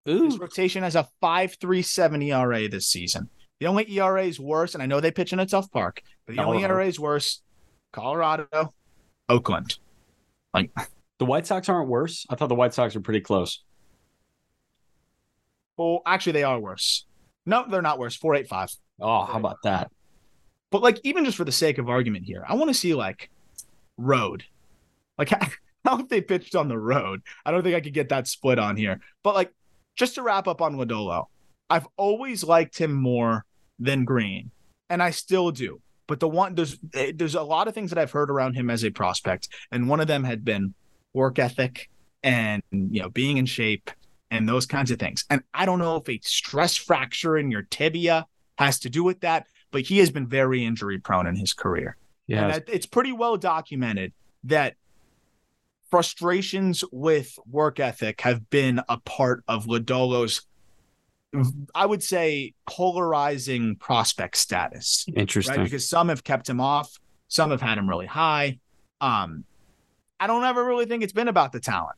Ooh. This rotation has a 5.37 ERA this season. The only ERA is worse, and I know they pitch in a tough park, but the only Colorado. ERA is worse. Colorado, Oakland. Like The White Sox aren't worse. I thought the White Sox were pretty close. Well, actually, they are worse. No, they're not worse. 4.85. Oh, how about that? But like, even just for the sake of argument here, I want to see like road. Like, how if they pitched on the road? I don't think I could get that split on here. But like, just to wrap up on Lodolo, I've always liked him more than Greene, and I still do. But the one there's eh, there's a lot of things that I've heard around him as a prospect, and one of them had been work ethic and you know being in shape and those kinds of things. And I don't know if a stress fracture in your tibia has to do with that, but he has been very injury prone in his career. Yeah. And it's pretty well documented that frustrations with work ethic have been a part of Lodolo's, I would say, polarizing prospect status, Interesting. right? Because some have kept him off, some have had him really high. Um, I don't ever really think it's been about the talent.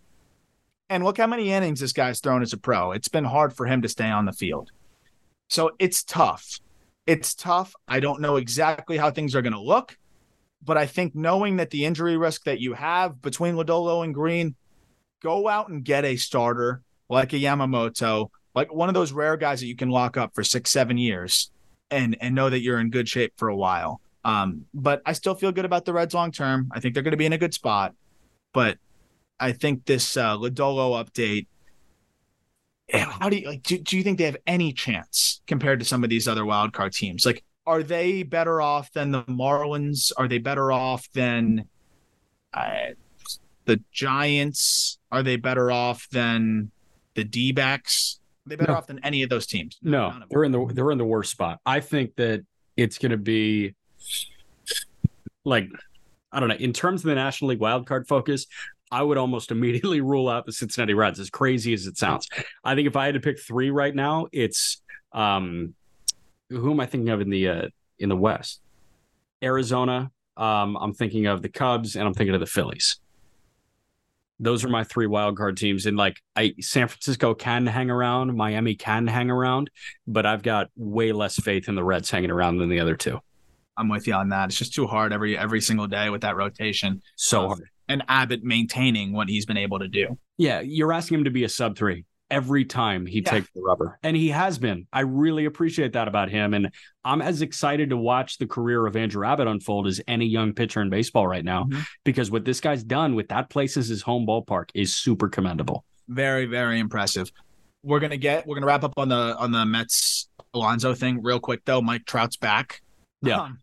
And look how many innings this guy's thrown as a pro. It's been hard for him to stay on the field. So it's tough. It's tough. I don't know exactly how things are going to look, but I think knowing that the injury risk that you have between Lodolo and Greene, go out and get a starter like a Yamamoto, like one of those rare guys that you can lock up for six, seven years and and know that you're in good shape for a while. Um, but I still feel good about the Reds long term. I think they're going to be in a good spot. But I think this uh, Lodolo update. eh, How do you like? Do, do you think they have any chance compared to some of these other wildcard teams? Like, are they better off than the Marlins? Are they better off than uh, the Giants? Are they better off than the D backs? Are they better No. off than any of those teams? No, them. they're in the they're in the worst spot. I think that it's going to be like I don't know. In terms of the National League wildcard focus, I would almost immediately rule out the Cincinnati Reds. As crazy as it sounds, I think if I had to pick three right now, it's um, who am I thinking of in the uh, in the West? Arizona. Um, I'm thinking of the Cubs, and I'm thinking of the Phillies. Those are my three wild card teams, and like I, San Francisco can hang around, Miami can hang around, but I've got way less faith in the Reds hanging around than the other two. I'm with you on that. It's just too hard every every single day with that rotation So hard. and Abbott maintaining what he's been able to do. Yeah, you're asking him to be a sub three every time he Yeah. takes the rubber, and he has been. I really appreciate that about him, and I'm as excited to watch the career of Andrew Abbott unfold as any young pitcher in baseball right now, Mhm. because what this guy's done with that place as his home ballpark is super commendable. Very very impressive. We're gonna get we're gonna wrap up on the on the Mets Alonso thing real quick though. Mike Trout's back. Yeah. Um,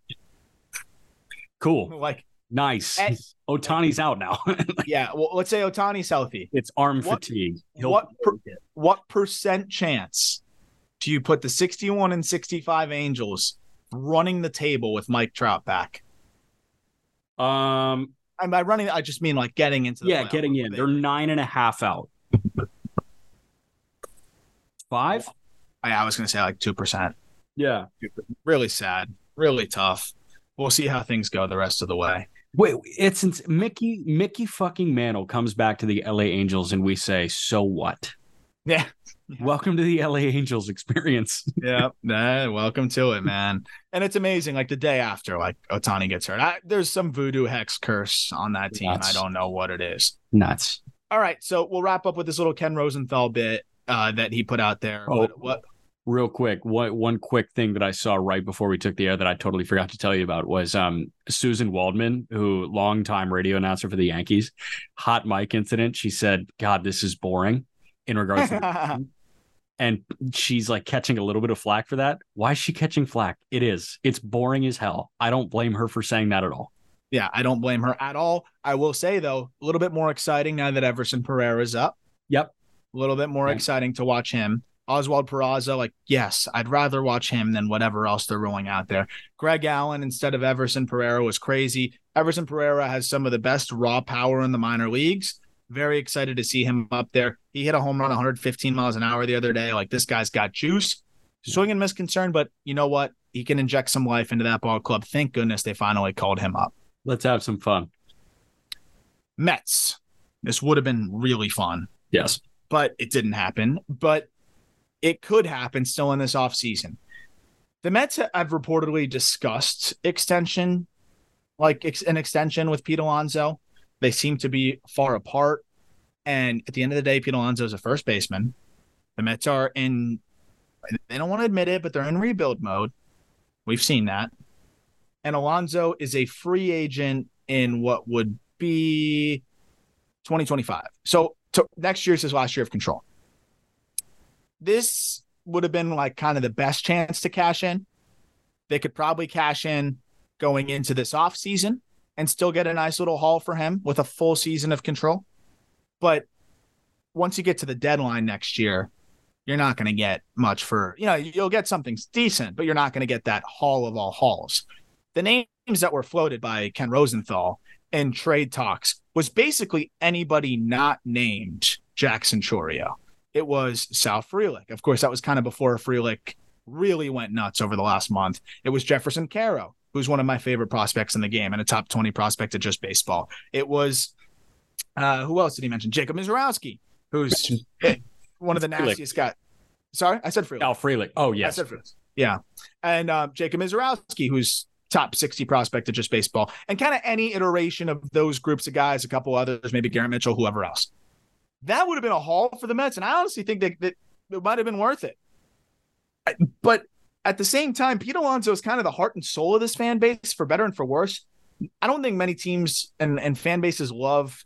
Cool. like Nice. And- Ohtani's out now. Yeah, well, let's say Ohtani's healthy. it's arm What- fatigue. He'll- What per, what percent chance do you put the 61 and 65 Angels running the table with Mike Trout back? um, And by running, I just mean like getting into the yeah, getting in. They're nine and a half out. Five? I, I was going to say like 2%. Yeah. Really sad. Really tough. We'll see how things go the rest of the way. Wait, it's since Mickey Mickey fucking Mantle comes back to the LA Angels and we say, so what? Yeah. Welcome to the LA Angels experience. Yeah. Nah, welcome to it, man. And it's amazing. Like the day after, like Ohtani gets hurt. I, there's some voodoo hex curse on that team. Nuts. I don't know what it is. Nuts. All right. So we'll wrap up with this little Ken Rosenthal bit uh, that he put out there. Oh. What, what Real quick, one one quick thing that I saw right before we took the air that I totally forgot to tell you about was um Suzyn Waldman, who longtime radio announcer for the Yankees, hot mic incident. She said, "God, this is boring." In regards to and she's like catching a little bit of flack for that. Why is she catching flack? It is. It's boring as hell. I don't blame her for saying that at all. Yeah, I don't blame her at all. I will say though, a little bit more exciting now that Everson Pereira's up. Yep. A little bit more Yeah. exciting to watch him. Oswald Peraza, like, yes, I'd rather watch him than whatever else they're rolling out there. Greg Allen instead of Everson Pereira was crazy. Everson Pereira has some of the best raw power in the minor leagues. Very excited to see him up there. He hit a home run 115 miles an hour the other day. Like, this guy's got juice. Swing and miss concern, but you know what? He can inject some life into that ball club. Thank goodness they finally called him up. Let's have some fun. Mets. This would have been really fun, Yes. but it didn't happen. But it could happen still in this offseason. The Mets have reportedly discussed extension, like ex- an extension with Pete Alonso. They seem to be far apart. And at the end of the day, Pete Alonso is a first baseman. The Mets are in, they don't want to admit it, but they're in rebuild mode. We've seen that. And Alonso is a free agent in what would be 2025. So to, next year's his last year of control. This would have been like kind of the best chance to cash in. They could probably cash in going into this off season and still get a nice little haul for him with a full season of control. But once you get to the deadline next year, you're not going to get much for, you know, you'll get something decent, but you're not going to get that haul of all hauls. The names that were floated by Ken Rosenthal in trade talks was basically anybody not named Jackson Chourio. It was Sal Frelick. Of course, that was kind of before Frelick really went nuts over the last month. It was Jeferson Quero, who's one of my favorite prospects in the game and a top 20 prospect at just baseball. It was, uh, who else did he mention? Jacob Misiorowski, who's one of the nastiest guys. Sorry, I said Frelick. Al Frelick. Oh, yes. I said Frelick. Yeah. And uh, Jacob Misiorowski, who's top 60 prospect at just baseball, and kind of any iteration of those groups of guys, a couple others, maybe Garrett Mitchell, whoever else. That would have been a haul for the Mets. And I honestly think that, that it might have been worth it. But at the same time, Pete Alonso is kind of the heart and soul of this fan base, for better and for worse. I don't think many teams and, and fan bases love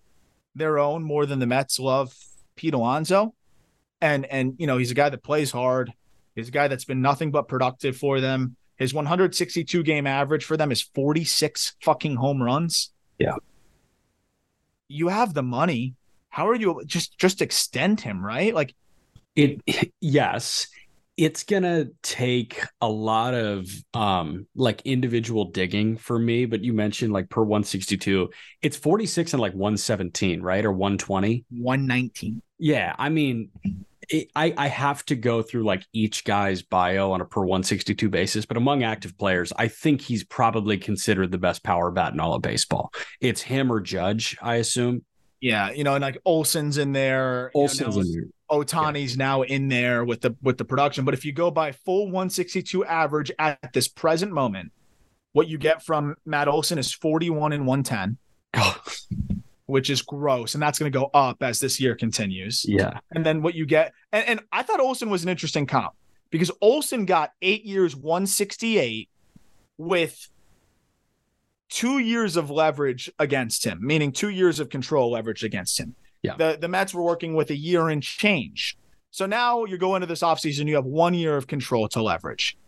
their own more than the Mets love Pete Alonso. And and you know, he's a guy that plays hard. He's a guy that's been nothing but productive for them. His 162 game average for them is 46 fucking home runs. Yeah. You have the money. How are you just just extend him, right? Like It yes, it's gonna take a lot of um like individual digging for me. But you mentioned like per 162, it's 46 and like 117, right? Or 120. 119. Yeah, I mean, it, I I have to go through like each guy's bio on a per 162 basis, but among active players, I think he's probably considered the best power bat in all of baseball. It's him or Judge, I assume. Yeah, you know, and like Olson's in there. you know, Olson's in there. Ohtani's now in there with the with the production. But if you go by full 162 average at this present moment, what you get from Matt Olson is 41 and 110, which is gross, and that's going to go up as this year continues. yeah. And then what you get, and, and I thought Olson was an interesting comp because Olson got eight years, 168 with two years of leverage against him, meaning two years of control leverage against him. Yeah. The, the Mets were working with a year and change. So now you go into this offseason, you have one year of control to leverage.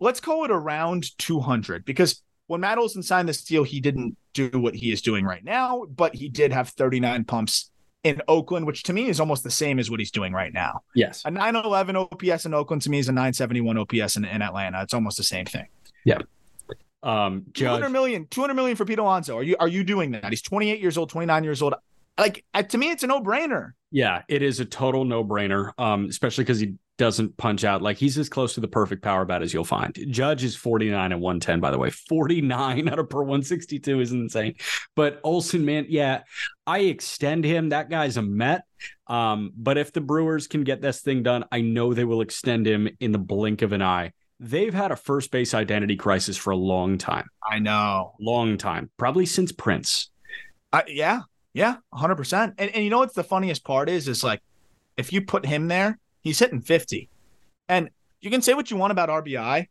Let's call it around 200 because when Matt Olson signed this deal, he didn't do what he is doing right now, but he did have 39 pumps in Oakland, which to me is almost the same as what he's doing right now. Yes. A 911 OPS in Oakland to me is a 971 OPS in, in Atlanta. It's almost the same thing. Yeah. Um, Judge, 200 million, 200 million for Pete Alonso. Are you are you doing that? He's 28 years old, 29 years old. Like uh, to me, it's a no brainer. Yeah, it is a total no brainer. Um, especially because he doesn't punch out. Like he's as close to the perfect power bat as you'll find. Judge is 49 and 110, by the way. 49 out of per 162 is insane. But Olson, man, yeah, I extend him. That guy's a Met. Um, but if the Brewers can get this thing done, I know they will extend him in the blink of an eye. They've had a first base identity crisis for a long time. I know. Long time. Probably since Prince. Uh, yeah, yeah, 100%. And, and you know what's the funniest part is, is like, if you put him there, he's hitting 50. And you can say what you want about RBI,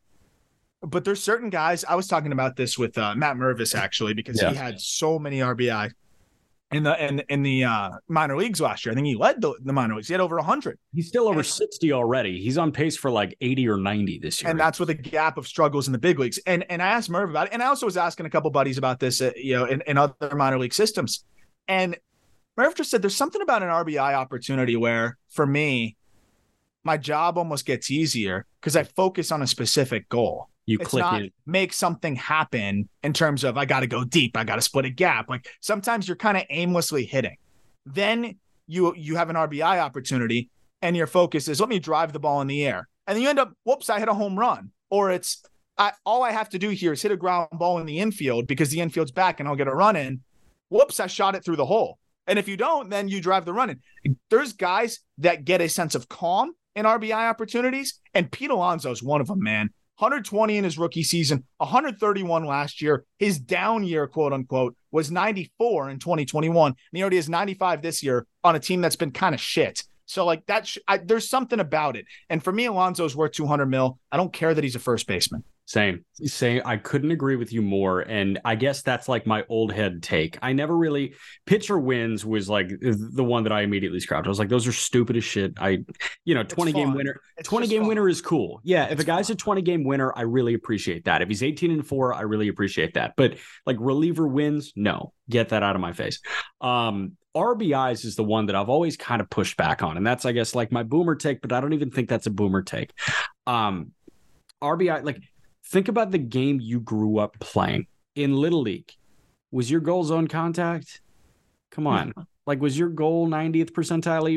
but there's certain guys. I was talking about this with uh, Matt Mervis actually because Yeah. he had so many RBI in the in in the uh, minor leagues last year. I think he led the, the minor leagues. He had over 100, He's still over And- 60 already. He's on pace for like 80 or 90 this year. and that's with a gap of struggles in the big leagues. And and I asked Merv about it, and I also was asking a couple buddies about this, uh, you know, in, in other minor league systems. And Merv just said there's something about an RBI opportunity where, for me, my job almost gets easier because I focus on a specific goal. You It's click not in. make something happen in terms of I got to go deep, I got to split a gap. Like sometimes you're kind of aimlessly hitting. Then you you have an RBI opportunity, and your focus is let me drive the ball in the air, and then you end up whoops, I hit a home run, or it's I, all I have to do here is hit a ground ball in the infield because the infield's back and I'll get a run in. Whoops, I shot it through the hole. And if you don't, then you drive the run in. There's guys that get a sense of calm in RBI opportunities, and Pete Alonso is one of them, man. 120 in his rookie season, 131 last year. His down year, quote unquote, was 94 in 2021. And he already has 95 this year on a team that's been kind of shit. So, like, that, sh- there's something about it. And for me, Alonso's worth 200 mil. I don't care that he's a first baseman. Same. Same. I couldn't agree with you more. And I guess that's like my old head take. I never really pitcher wins was like the one that I immediately scrapped. I was like, those are stupid as shit. I, you know, 20 game winner. It's 20 game fun. winner is cool. Yeah. If It's a guy's fun. a 20 game winner, I really appreciate that. If he's 18 and four, I really appreciate that. But like reliever wins, no, get that out of my face. Um, RBIs is the one that I've always kind of pushed back on. And that's, I guess, like my boomer take, but I don't even think that's a boomer take. Um, RBI, like, think about the game you grew up playing in Little League. Was your goal zone contact? Come on. Like, was your goal 90th percentile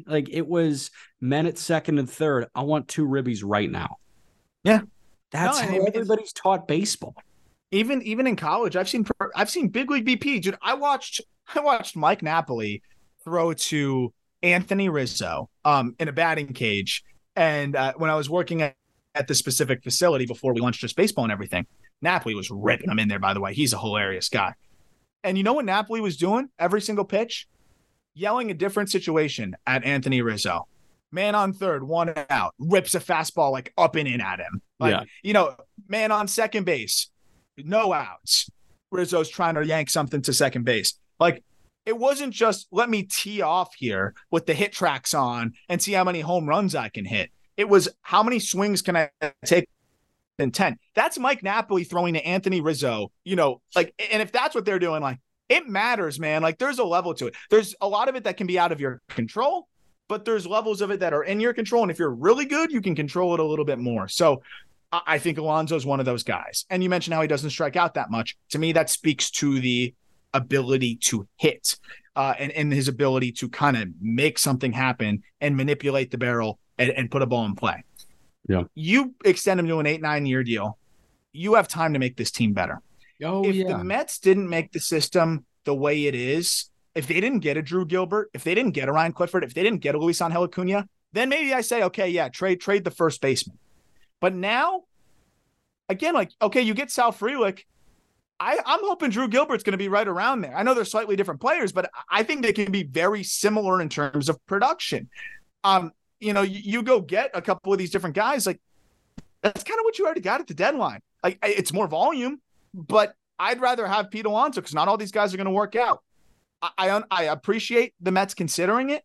EV? Like, it was men at second and third. I want two ribbies right now. Yeah. That's No, I how mean, everybody's taught baseball. even even in college, I've seen I've seen big league BP. Dude, I watched I watched Mike Napoli throw to Anthony Rizzo um in a batting cage, and uh, when I was working at, at the specific facility before we launched just baseball and everything, Napoli was ripping him in there. By the way, he's a hilarious guy. And you know what Napoli was doing every single pitch, yelling a different situation at Anthony Rizzo. Man on third, one out, rips a fastball like up and in at him. Like, Yeah. you know, man on second base, no outs. Rizzo's trying to yank something to second base. Like it wasn't just let me tee off here with the hit tracks on and see how many home runs I can hit. It was how many swings can I take in 10. That's Mike Napoli throwing to Anthony Rizzo, you know, like and if that's what they're doing, like it matters, man. Like there's a level to it. There's a lot of it that can be out of your control, but there's levels of it that are in your control. And if you're really good, you can control it a little bit more. So I think Alonso's one of those guys. And you mentioned how he doesn't strike out that much. To me, that speaks to the ability to hit uh, and, and his ability to kind of make something happen and manipulate the barrel and, and put a ball in play. Yeah. You extend him to an eight, nine year deal. You have time to make this team better. Oh, if the Mets didn't make the system the way it is, if they didn't get a Drew Gilbert, if they didn't get a Ryan Clifford, if they didn't get a Luis Angel Acuna, then maybe I say, okay, yeah, trade trade the first baseman. But now, again, like, okay, you get Sal Frelick. I, I'm hoping Drew Gilbert's going to be right around there. I know they're slightly different players, but I think they can be very similar in terms of production. Um, you know, you, you go get a couple of these different guys, like that's kind of what you already got at the deadline. Like it's more volume, but I'd rather have Pete Alonso because not all these guys are going to work out. I, I I appreciate the Mets considering it,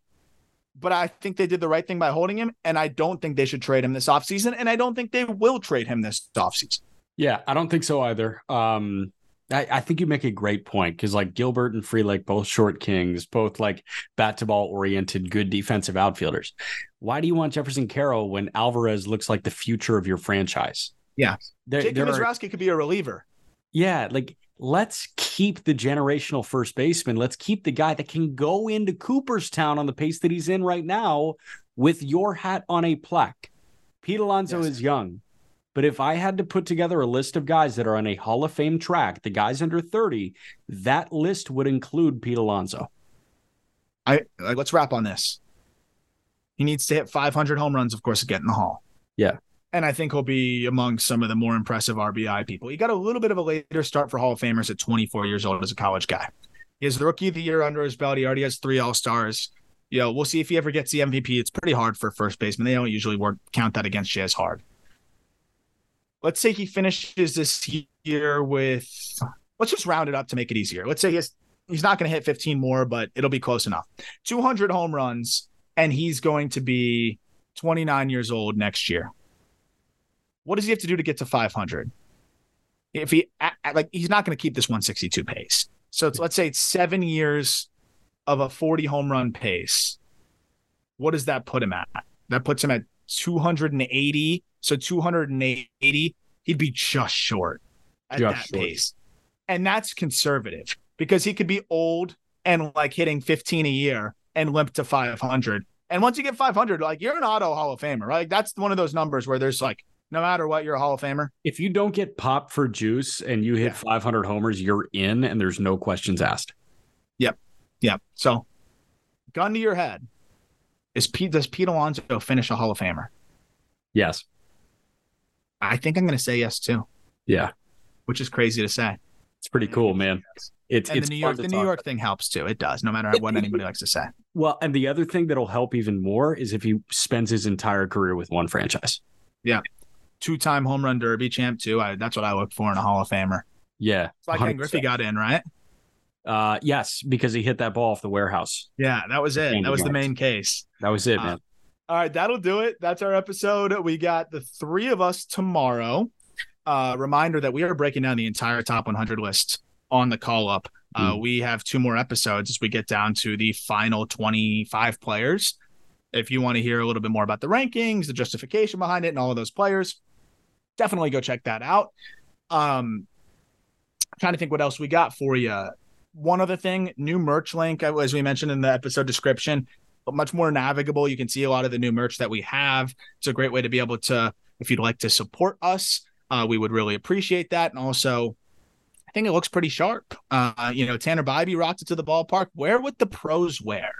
but I think they did the right thing by holding him, and I don't think they should trade him this offseason, and I don't think they will trade him this offseason. Yeah, I don't think so either. Um, I, I think you make a great point because like Gilbert and Frelick, both short kings, both like bat to ball oriented, good defensive outfielders. Why do you want Jeferson Quero when Alvarez looks like the future of your franchise? Yeah. There, Jacob Misiorowski could be a reliever. yeah, like let's keep the generational first baseman. Let's keep the guy that can go into Cooperstown on the pace that he's in right now with your hat on a plaque. Pete Alonso Yes. is young. But if I had to put together a list of guys that are on a Hall of Fame track, the guys under 30, that list would include Pete Alonso. I like, let's wrap on this. He needs to hit 500 home runs, of course, to get in the Hall. Yeah. And I think he'll be among some of the more impressive RBI people. He got a little bit of a later start for Hall of Famers at 24 years old as a college guy. He has the rookie of the year under his belt. He already has three All Stars. You know, we'll see if he ever gets the MVP. It's pretty hard for first baseman. They don't usually work count that against you as hard. Let's say he finishes this year with. Let's just round it up to make it easier. Let's say he has, he's not going to hit 15 more, but it'll be close enough. 200 home runs, and he's going to be 29 years old next year. What does he have to do to get to 500? If he like, he's not going to keep this 162 pace. So let's say it's seven years of a 40 home run pace. What does that put him at? That puts him at 280. So 280, he'd be just short at Just that short. pace. And that's conservative because he could be old and like hitting 15 a year and limp to 500. And once you get 500, like you're an auto Hall of Famer, right? Like that's one of those numbers where there's like, no matter what, you're a Hall of Famer. If you don't get popped for juice and you hit Yeah. 500 homers, you're in and there's no questions asked. Yep. Yep. So, gun to your head, is Pete? Does Pete Alonso finish a Hall of Famer? Yes. I think I'm going to say yes too, Yeah. which is crazy to say. It's pretty cool, man. It's And it's the New York, the New talk York thing helps too. It does, no matter what anybody likes to say. Well, and the other thing that'll help even more is if he spends his entire career with one franchise. Yeah, Two-time home run derby champ too. I, that's what I look for in a Hall of Famer. Yeah. It's like Ken 100%. Griffey got in, right? Uh, yes, because he hit that ball off the warehouse. Yeah, that was it. That was the main case. That was it, Uh, man. All right, that'll do it. That's our episode. We got the three of us tomorrow. Uh, reminder that we are breaking down the entire top 100 list on the call up. Uh, We have two more episodes as we get down to the final 25 players. If you want to hear a little bit more about the rankings, the justification behind it, and all of those players, definitely go check that out. Um, trying to think what else we got for you. One other thing, new merch link, as we mentioned in the episode description but much more navigable. You can see a lot of the new merch that we have. It's a great way to be able to, if you'd like to support us, uh, we would really appreciate that. And also, I think it looks pretty sharp. Uh, you know, Tanner Bybee rocked it to the ballpark. Where would the pros wear.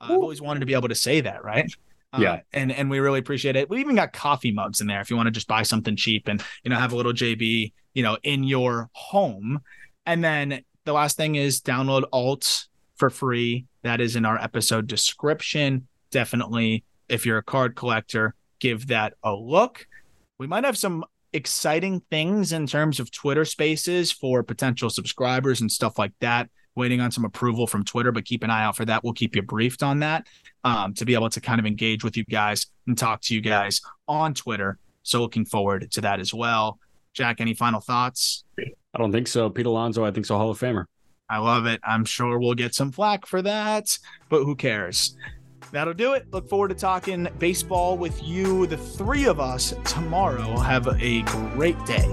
Uh, I've always wanted to be able to say that, right? Uh, Yeah. and and we really appreciate it. We even got coffee mugs in there if you want to just buy something cheap and you know have a little JB, you know, in your home. And then the last thing is download alt for free. That is in our episode description. Definitely, if you're a card collector, give that a look. We might have some exciting things in terms of Twitter spaces for potential subscribers and stuff like that. Waiting on some approval from Twitter, but keep an eye out for that. We'll keep you briefed on that um, to be able to kind of engage with you guys and talk to you guys on Twitter. So looking forward to that as well. Jack, any final thoughts? I don't think so. Pete Alonso, I think so. Hall of Famer. I love it. I'm sure we'll get some flack for that, but who cares? That'll do it. Look forward to talking baseball with you, the three of us, tomorrow. Have a great day.